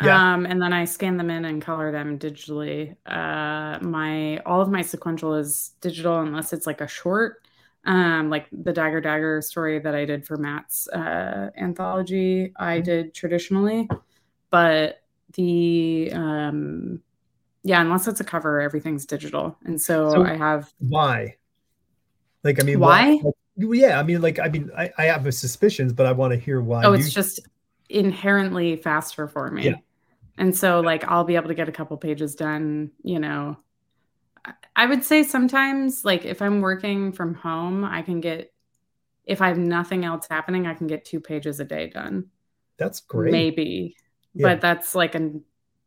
yeah. Um, and then I scan them in and color them digitally. Uh, my all of my sequential is digital unless it's like a short, um, like the Dagger Dagger story that I did for Matt's uh, anthology. I mm-hmm. did traditionally, but the um, yeah, unless it's a cover, everything's digital. And so, so I have why. Like, I mean, why? why? yeah, I mean, like, I mean, I, I have suspicions, but I want to hear why. Oh, it's you... just inherently faster for me. Yeah. And so like I'll be able to get a couple pages done, you know. I would say sometimes like if I'm working from home, I can get if I have nothing else happening, I can get two pages a day done. That's great. Maybe. Yeah. But that's like a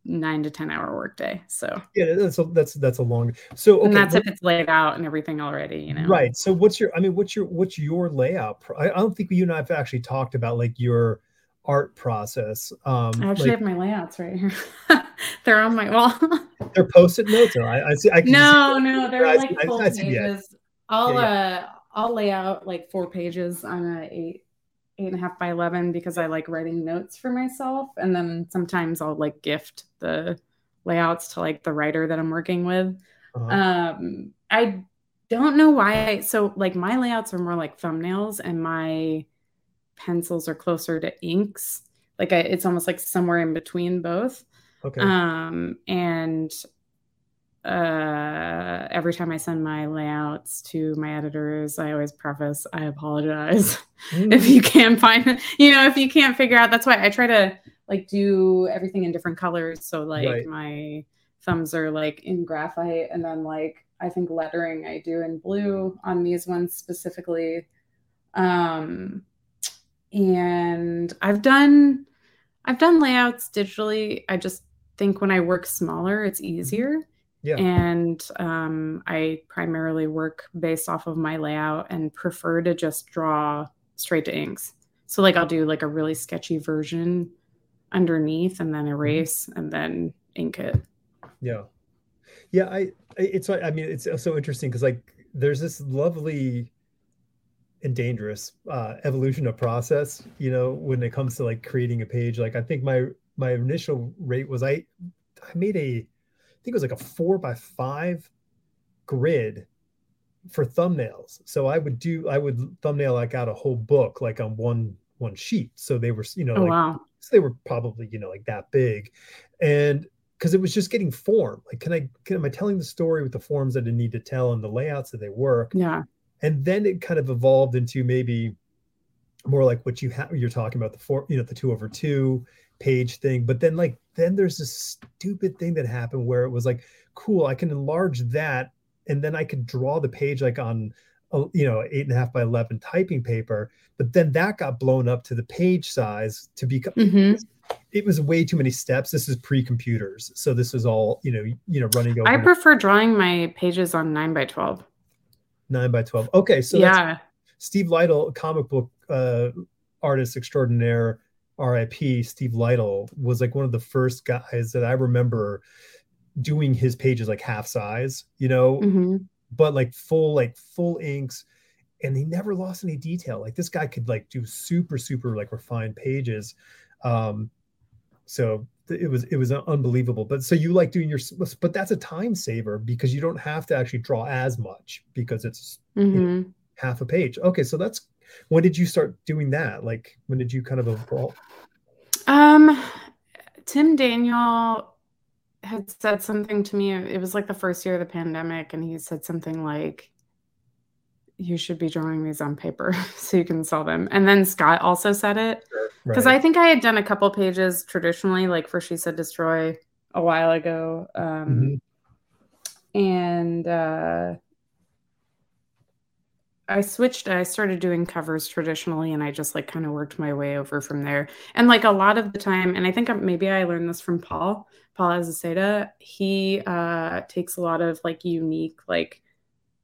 nine to ten hour workday. So yeah, that's a, that's that's a long. So okay, and that's what, if it's laid out and everything already, you know. Right. So what's your? I mean, what's your what's your layout? I, I don't think you and I have actually talked about like your art process. Um, I actually like, have my layouts right here. they're on my wall. they're post-it notes. I, I see. I no, see no, no they're like full I, pages. I'll yeah, yeah. uh, I'll lay out like four pages on a eight eight and a half by eleven because I like writing notes for myself, and then sometimes I'll like gift the layouts to like the writer that I'm working with. Uh-huh. Um, I don't know why. I, so like my layouts are more like thumbnails, and my pencils are closer to inks. Like I, it's almost like somewhere in between both. Okay. Um, and uh, every time I send my layouts to my editors, I always preface, I apologize mm. if you can't find, you know, if you can't figure out. That's why I try to like do everything in different colors. So like right. my thumbs are like in graphite, and then like I think lettering I do in blue on these ones specifically. Um, and I've done I've done layouts digitally. I just think when I work smaller, it's mm-hmm. easier. Yeah. And um, I primarily work based off of my layout and prefer to just draw straight to inks. So like I'll do like a really sketchy version underneath and then mm-hmm. erase and then ink it. Yeah. Yeah, I it's I mean it's so interesting because like there's this lovely and dangerous uh, evolution of process you know when it comes to like creating a page like i think my my initial rate was i i made a think it was like a four by five grid for thumbnails. So I would do I would thumbnail like out a whole book like on one one sheet. So they were you know Oh like wow. so they were probably you know like that big, and because it was just getting form. Like can I can, am I telling the story with the forms that I need to tell and the layouts that they work? Yeah. and then it kind of evolved into maybe more like what you have you're talking about the four you know the two over two page thing but then like then there's this stupid thing that happened where it was like cool i can enlarge that and then i could draw the page like on you know eight and a half by 11 typing paper but then that got blown up to the page size to become hmm it was way too many steps this is pre-computers so this is all you know you know running over I prefer drawing my pages on nine by twelve. 9 by 12 okay so yeah. Steve Lightle, comic book uh, artist extraordinaire, RIP, Steve Lightle was like one of the first guys that I remember doing his pages like half size, you know, hmm but like full, like full inks. And he never lost any detail. Like this guy could like do super, super like refined pages. Um, so it was it was unbelievable. But so you like doing your, but that's a time saver because you don't have to actually draw as much because it's hmm half a page. Okay, so that's when did you start doing that? Like when did you kind of evolve? Um, Tim Daniel had said something to me. It was like the first year of the pandemic, and he said something like, "You should be drawing these on paper so you can sell them." And then Scott also said it because Right. I think I had done a couple pages traditionally, like for She Said Destroy a while ago. Um, Mhm. and uh, I switched. I started doing covers traditionally, and I just like kind of worked my way over from there. And like a lot of the time, and I think maybe I learned this from Paul, Paul Azaceta. He uh, takes a lot of like unique like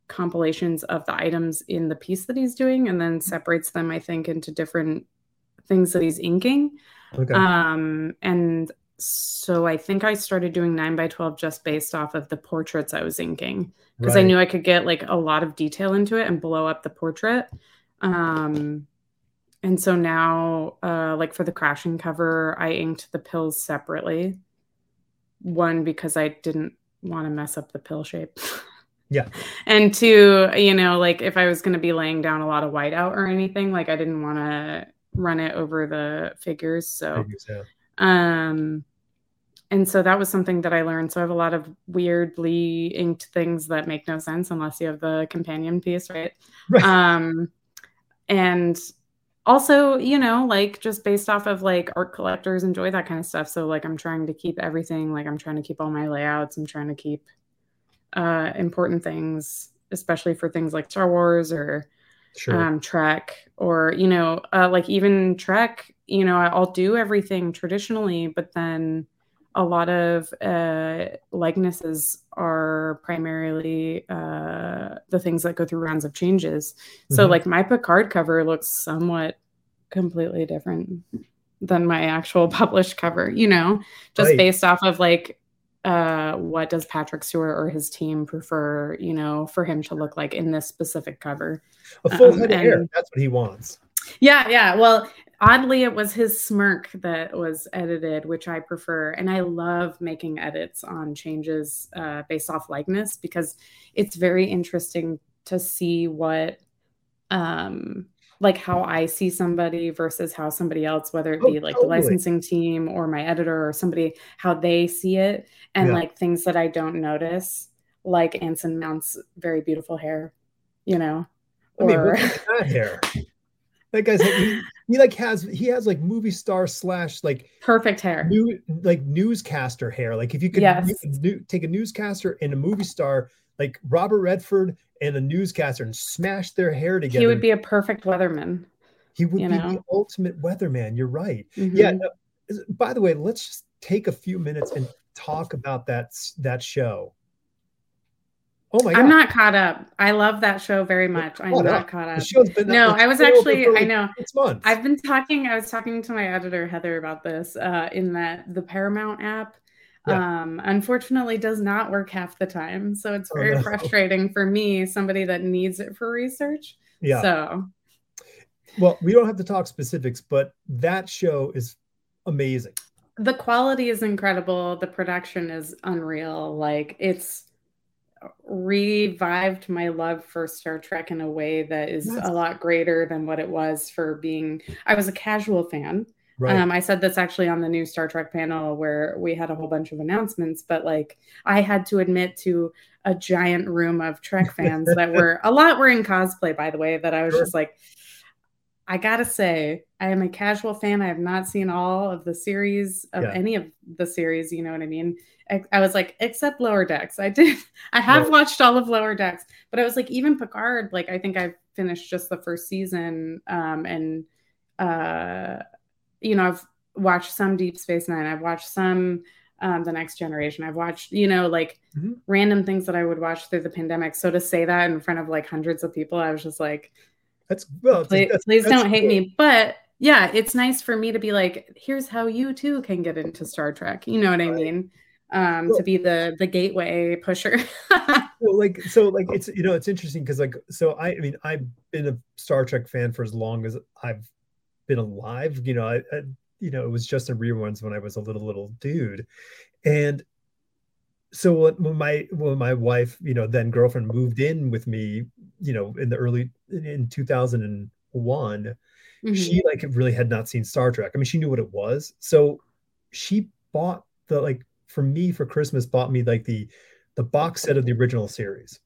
compilations of the items in the piece that he's doing, and then separates them. I think into different things that he's inking. Okay. Um, and so I think I started doing nine by 12 just based off of the portraits I was inking because I knew I could get like a lot of detail into it and blow up the portrait. Um, and so now, uh, like for the crashing cover, I inked the pills separately. One, because I didn't want to mess up the pill shape. Yeah. And two, you know, like if I was going to be laying down a lot of whiteout or anything, like I didn't want to run it over the figures. So, Figures, yeah. um, and so that was something that I learned. So I have a lot of weirdly inked things that make no sense unless you have the companion piece, right? Right. Um, and also, you know, like just based off of like art collectors enjoy that kind of stuff. So like I'm trying to keep everything, like I'm trying to keep all my layouts. I'm trying to keep uh important things, especially for things like Star Wars or sure. um, Trek, or you know, uh, like even Trek. You know, I'll do everything traditionally, but then a lot of uh, likenesses are primarily uh, the things that go through rounds of changes. So, Mhm. like my Picard cover looks somewhat completely different than my actual published cover. You know, just Right. based off of like uh what does Patrick Stewart or his team prefer, you know, for him to look like in this specific cover. a full um, head of hair. That's what he wants. Yeah, yeah. Well, oddly, it was his smirk that was edited, which I prefer. And I love making edits on changes uh, based off likeness because it's very interesting to see what, um, like how I see somebody versus how somebody else, whether it Oh, be like totally. the licensing team or my editor or somebody, how they see it, and Yeah. like things that I don't notice, like Anson Mount's very beautiful hair, you know. I mean, or- that hair. That guy's he, he like has he has like movie star slash like perfect hair. new like newscaster hair. Like if you could Yes. you could new, take a newscaster and a movie star like Robert Redford and a newscaster and smash their hair together. He would be a perfect weatherman. he would be know? the ultimate weatherman. You're right. Mhm. Yeah. no, by the way, let's just take a few minutes and talk about that that show. Oh my god. I'm not caught up. I love that show very much. I'm not up. caught up. No, I was actually, I know. Six months. I've been talking, I was talking to my editor, Heather, about this uh, in that the Paramount app. Yeah. Um, unfortunately does not work half the time. So it's Oh, very no. frustrating for me, somebody that needs it for research. yeah. So Well, we don't have to talk specifics, but that show is amazing. the quality is incredible. The production is unreal. Like it's revived my love for Star Trek in a way that is yes. a lot greater than what it was for being. I was a casual fan. Right. Um, I said this actually on the new Star Trek panel where we had a whole bunch of announcements, but like I had to admit to a giant room of Trek fans that were a lot were in cosplay, by the way, that I was sure. just like, I gotta say, I am a casual fan. I have not seen all of the series of yeah. any of the series. You know what I mean? I, I, was like, except Lower Decks. I did. I have watched all of Lower Decks, but I was like, even Picard. Like, I think I've finished just the first season, um, and uh, you know, I've watched some Deep Space Nine. I've watched some um, the Next Generation. I've watched, you know, like mm-hmm. random things that I would watch through the pandemic. So to say that in front of like hundreds of people, I was just like, that's well, please, that's, please that's don't hate me. But yeah, it's nice for me to be like, here's how you too can get into Star Trek. You know what I mean? Um, well, to be the the gateway pusher. well, like so, like it's you know it's interesting because like so I, I mean I've been a Star Trek fan for as long as I've been alive. You know I, I you know it was just in reruns when I was a little little dude, and so when my when my wife you know then girlfriend moved in with me you know in the early in 2001 mm-hmm. she like really had not seen star trek. I mean she knew what it was. So she bought the like for me for christmas bought me like the the box set of the original series.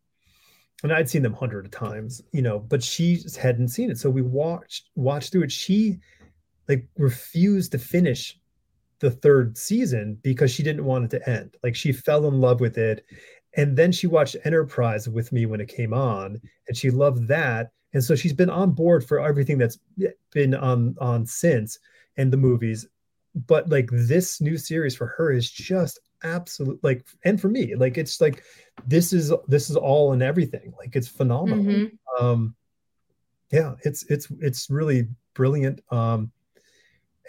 And i'd seen them hundred of times you know but she hadn't seen it. So we watched watched through it. She like refused to finish the third season because she didn't want it to end. Like she fell in love with it. And then she watched Enterprise with me when it came on, and she loved that. And so she's been on board for everything that's been on on since and the movies. But like this new series for her is just absolute like and for me like it's like this is this is all and everything like it's phenomenal mm-hmm. um yeah it's it's it's really brilliant um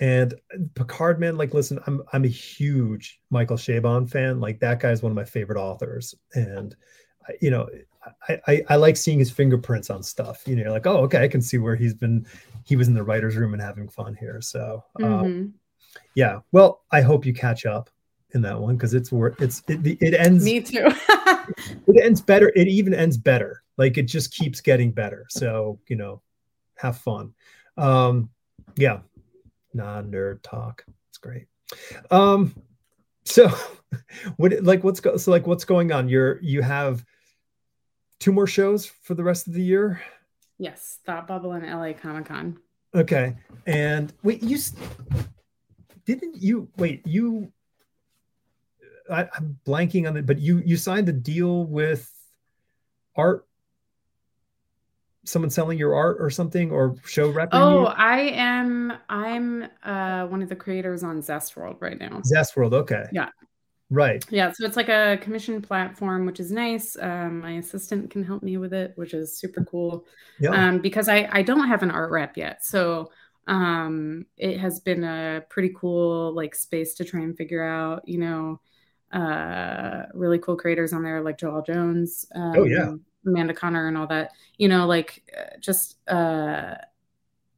and Picard, man, like, listen, I'm I'm a huge Michael Chabon fan. Like, that guy is one of my favorite authors, and you know, I, I, I like seeing his fingerprints on stuff. You know, like, oh, okay, I can see where he's been. He was in the writers' room and having fun here. So, um, mm-hmm. yeah. Well, I hope you catch up in that one because it's where it's it, it ends. Me too. it ends better. It even ends better. Like it just keeps getting better. So you know, have fun. Um, yeah, non-nerd talk. It's great. Um, so what like what's go, so like what's going on? You're you have two more shows for the rest of the year. Yes, Thought Bubble and LA Comic Con. Okay, and wait, you didn't you wait you? I, I'm blanking on it, but you you signed a deal with Art someone selling your art or something or show rep? oh you? i am i'm uh one of the creators on Zest World right now Zest World. okay yeah right yeah so it's like a commission platform which is nice um, my assistant can help me with it which is super cool yeah. um, because i i don't have an art rep yet so um it has been a pretty cool like space to try and figure out you know uh really cool creators on there like Joëlle Jones um, oh yeah Amanda Conner and all that, you know, like uh, just uh,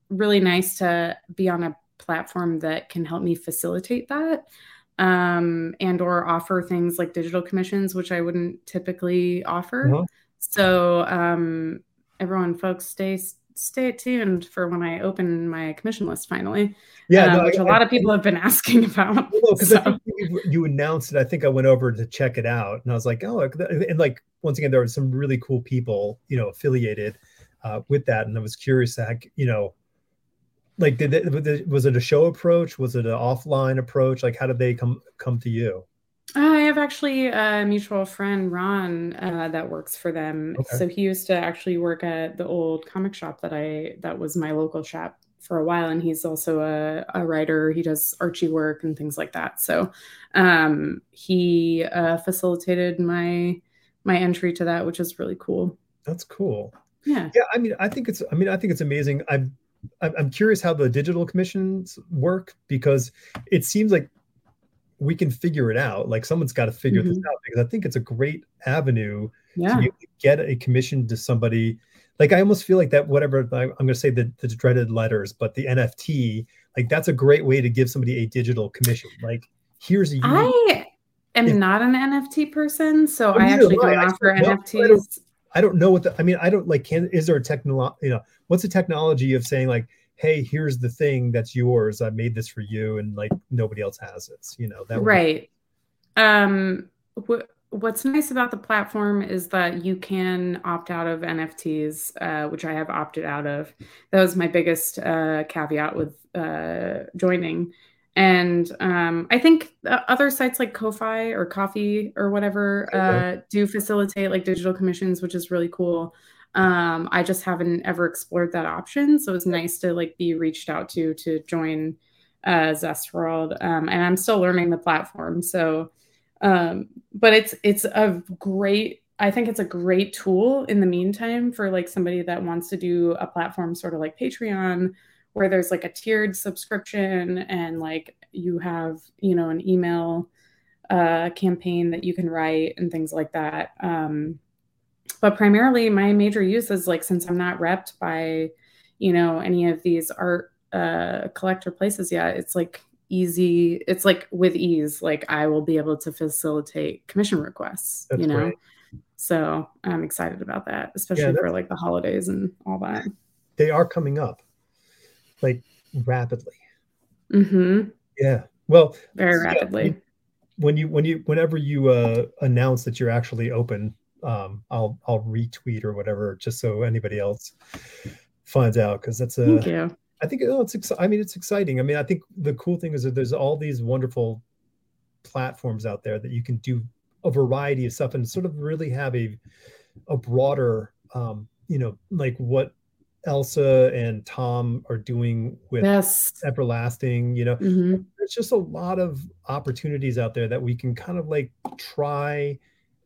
really nice to be on a platform that can help me facilitate that um, and or offer things like digital commissions, which I wouldn't typically offer. Uh-huh. So um, everyone, folks, stay stay tuned for when I open my commission list finally. Yeah, uh, no, which I, a lot I, of people have been asking about. Because so. You, you announced it. I think I went over to check it out, and I was like, oh, and like once again, there were some really cool people, you know, affiliated uh, with that, and I was curious, that you know, like, did it, was it a show approach? Was it an offline approach? Like, how did they come come to you? I have actually a mutual friend, Ron, uh, that works for them. Okay. So he used to actually work at the old comic shop that I that was my local shop for a while, and he's also a, a writer. He does Archie work and things like that. So um, he uh, facilitated my my entry to that, which is really cool. That's cool. Yeah. Yeah. I mean, I think it's. I mean, I think it's amazing. I'm. I'm curious how the digital commissions work because it seems like we can figure it out. Like someone's got to figure mm-hmm. this out because I think it's a great avenue yeah. to get a commission to somebody. Like I almost feel like that. Whatever I'm going to say the, the dreaded letters, but the NFT, like that's a great way to give somebody a digital commission. Like here's a I am yeah. not an NFT person, so I actually don't I. offer I, NFTs. I don't, I don't, know what the. I mean, I don't like. Can is there a technology? You know, what's the technology of saying like, hey, here's the thing that's yours. I made this for you, and like nobody else has it. You know that. Right. Be- um. Wh- what's nice about the platform is that you can opt out of NFTs, uh, which I have opted out of. That was my biggest uh, caveat with uh, joining. And um, I think other sites like Ko-fi or Coffee or whatever uh, do facilitate like digital commissions, which is really cool. Um, I just haven't ever explored that option, so it's nice to like be reached out to to join uh, Zest World. Um, and I'm still learning the platform, so um, but it's it's a great I think it's a great tool in the meantime for like somebody that wants to do a platform sort of like Patreon where there's like a tiered subscription and like you have, you know, an email uh, campaign that you can write and things like that. Um, but primarily my major use is like since I'm not repped by, you know, any of these art uh, collector places yet, it's like easy it's like with ease like i will be able to facilitate commission requests That's you know great. so i'm excited about that especially yeah, for like the holidays and all that they are coming up like rapidly mm-hmm. yeah well very rapidly yeah, when you when you whenever you uh announce that you're actually open um i'll i'll retweet or whatever just so anybody else finds out because that's a Thank you. I think oh, it's. I mean, it's exciting. I mean, I think the cool thing is that there's all these wonderful platforms out there that you can do a variety of stuff and sort of really have a a broader, um, you know, like what Elsa and Tom are doing with yes. Everlasting. You know, mm-hmm. there's just a lot of opportunities out there that we can kind of like try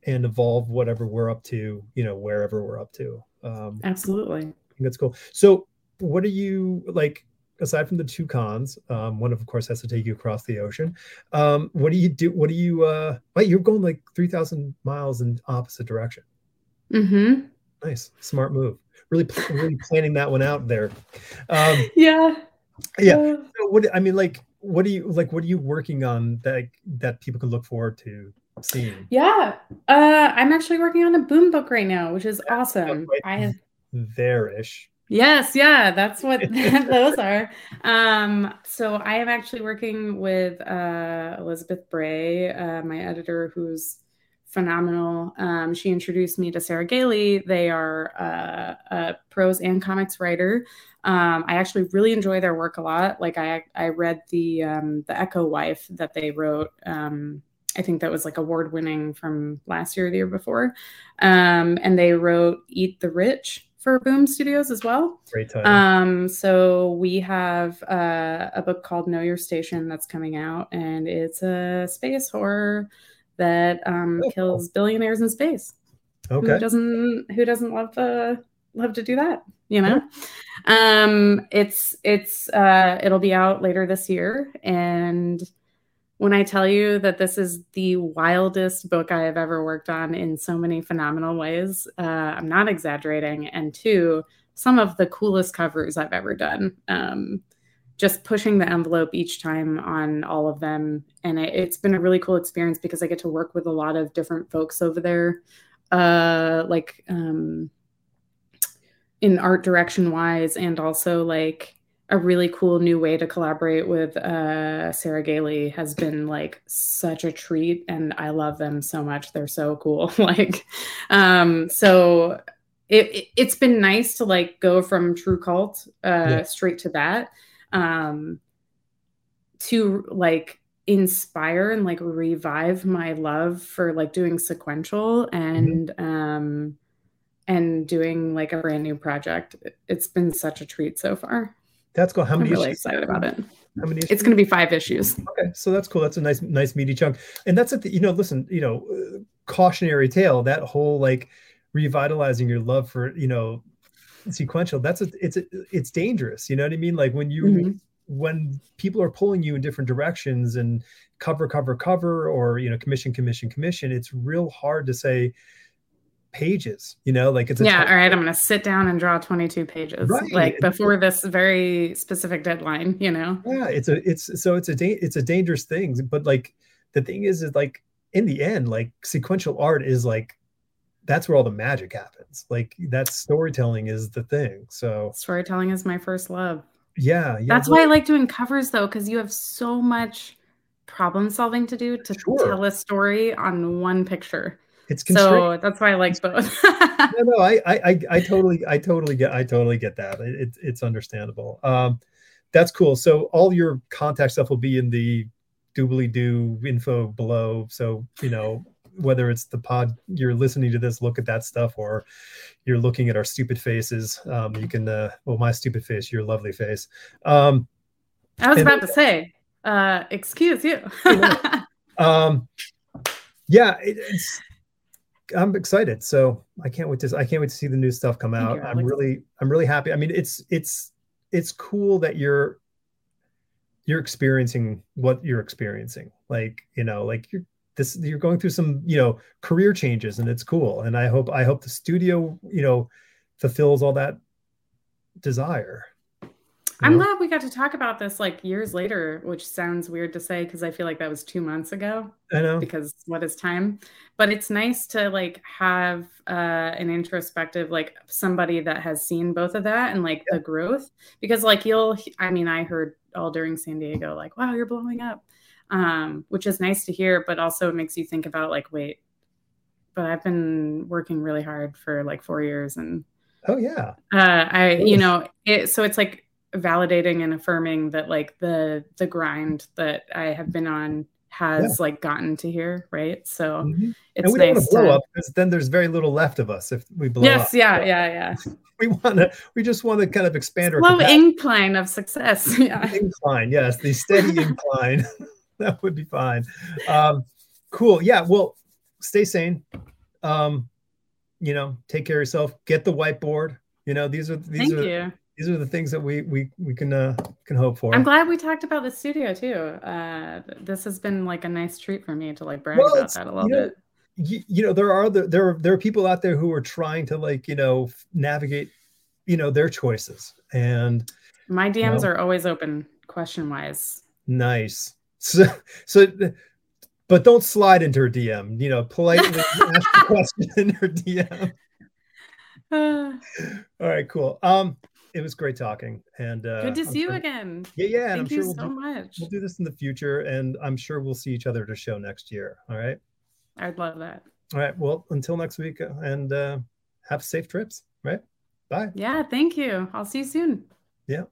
and evolve whatever we're up to. You know, wherever we're up to. Um, Absolutely. that's cool. So what are you like aside from the two cons um, one of course has to take you across the ocean um, what do you do what do you uh wait you're going like 3000 miles in opposite direction. Mm-hmm. nice. Smart move. Really really planning that one out there. Um, yeah. yeah. Uh, so what i mean like what are you like what are you working on that that people can look forward to seeing? Yeah. Uh i'm actually working on a boom book right now which is awesome. i have there-ish Yes, yeah, that's what those are. Um, so I am actually working with uh, Elizabeth Brei, uh, my editor, who's phenomenal. Um, she introduced me to Sarah Gailey. They are uh, a prose and comics writer. Um, I actually really enjoy their work a lot. Like I, I read the um, the Echo Wife that they wrote. Um, I think that was like award winning from last year or the year before. Um, and they wrote Eat the Rich for Boom Studios as well. Great title. Um, so we have uh, a book called Know Your Station that's coming out, and it's a space horror that um, oh, kills billionaires in space. Okay. Who doesn't Who doesn't love the love to do that? You know, um, it's it's uh, it'll be out later this year, and when I tell you that this is the wildest book I have ever worked on in so many phenomenal ways, uh, I'm not exaggerating. And two, some of the coolest covers I've ever done. Um, just pushing the envelope each time on all of them. And it, has been a really cool experience because I get to work with a lot of different folks over there. Uh, like um, in art direction wise, and also like a really cool new way to collaborate with uh, Sarah Gailey has been like such a treat, and I love them so much. They're so cool. like, um, so it, it has been nice to like go from True Cult uh, yeah. straight to that, um, to like inspire and like revive my love for like doing sequential and mm-hmm. um and doing like a brand new project. It's been such a treat so far. That's cool. How many? I'm really excited about it. How many? It's going to be five issues. Okay, so that's cool. That's a nice, nice meaty chunk. And that's at the, you know, listen, you know, uh, cautionary tale. That whole like revitalizing your love for, you know, sequential. That's a, it's a, it's dangerous. You know what I mean? Like when you mm-hmm. when people are pulling you in different directions and cover, cover, cover, or you know, commission, commission, commission. It's real hard to say pages you know like it's yeah all right i'm gonna sit down and draw 22 pages right. like before this very specific deadline you know yeah it's a it's so it's a da- it's a dangerous thing but like the thing is is like in the end, like sequential art is like that's where all the magic happens. Like that storytelling is the thing. So storytelling is my first love. Yeah, yeah. That's why I like doing covers though, because you have so much problem solving to do to sure. tell a story on one picture. It's so that's why I like both. no, no, I, I, I totally, I totally get, I totally get that. It, it's understandable. Um, that's cool. So all your contact stuff will be in the doobly doo info below. So you know whether it's the pod you're listening to this, look at that stuff, or you're looking at our stupid faces. Um, you can, uh, well, my stupid face, your lovely face. Um, I was about to say, uh, excuse you. um, yeah, it, it's I'm excited. So I can't wait to I can't wait to see the new stuff come out. I'm really I'm really happy. I mean, it's it's it's cool that you're you're experiencing what you're experiencing. Like, you know, like you're this you're going through some, you know, career changes and it's cool. And I hope I hope the studio, you know, fulfills all that desire. I'm glad we got to talk about this like years later, which sounds weird to say because I feel like that was two months ago. I know. Because what is time? But it's nice to like have uh, an introspective, like somebody that has seen both of that and like yeah. the growth. Because like you'll, I mean, I heard all during San Diego, like, wow, you're blowing up, um, which is nice to hear, but also it makes you think about like, wait, but I've been working really hard for like four years and. Oh yeah. Uh, I, you know, it, so it's like validating and affirming that like the the grind that I have been on has yeah. like gotten to here, right? So mm-hmm. it's and we nice don't want to blow to... up because then there's very little left of us if we blow yes, up. yeah, so yeah, yeah. We want to. We just want to kind of expand our slow incline of success. Yeah, incline. Yes, the steady incline. that would be fine. Um, cool. Yeah. Well, stay sane. Um, you know, take care of yourself. Get the whiteboard. You know, these are these Thank are you these are the things that we we we can uh, can hope for. I'm glad we talked about the studio too. Uh, this has been like a nice treat for me to like brag well, about that a little you know, bit. You, you, know, there are the, there are, there are people out there who are trying to like you know navigate you know their choices and my DMs you know, are always open question wise. Nice. So so but don't slide into her DM. You know, politely ask the question in her DM. All right, cool. Um, it was great talking and uh, good to see sure, you again. Yeah yeah thank I'm you sure we'll so do, much. we'll do this in the future and i'm sure we'll see each other at a show next year all right? I'd love that. All right well until next week uh, and uh, have safe trips right? Bye. Yeah thank you. I'll see you soon. Yeah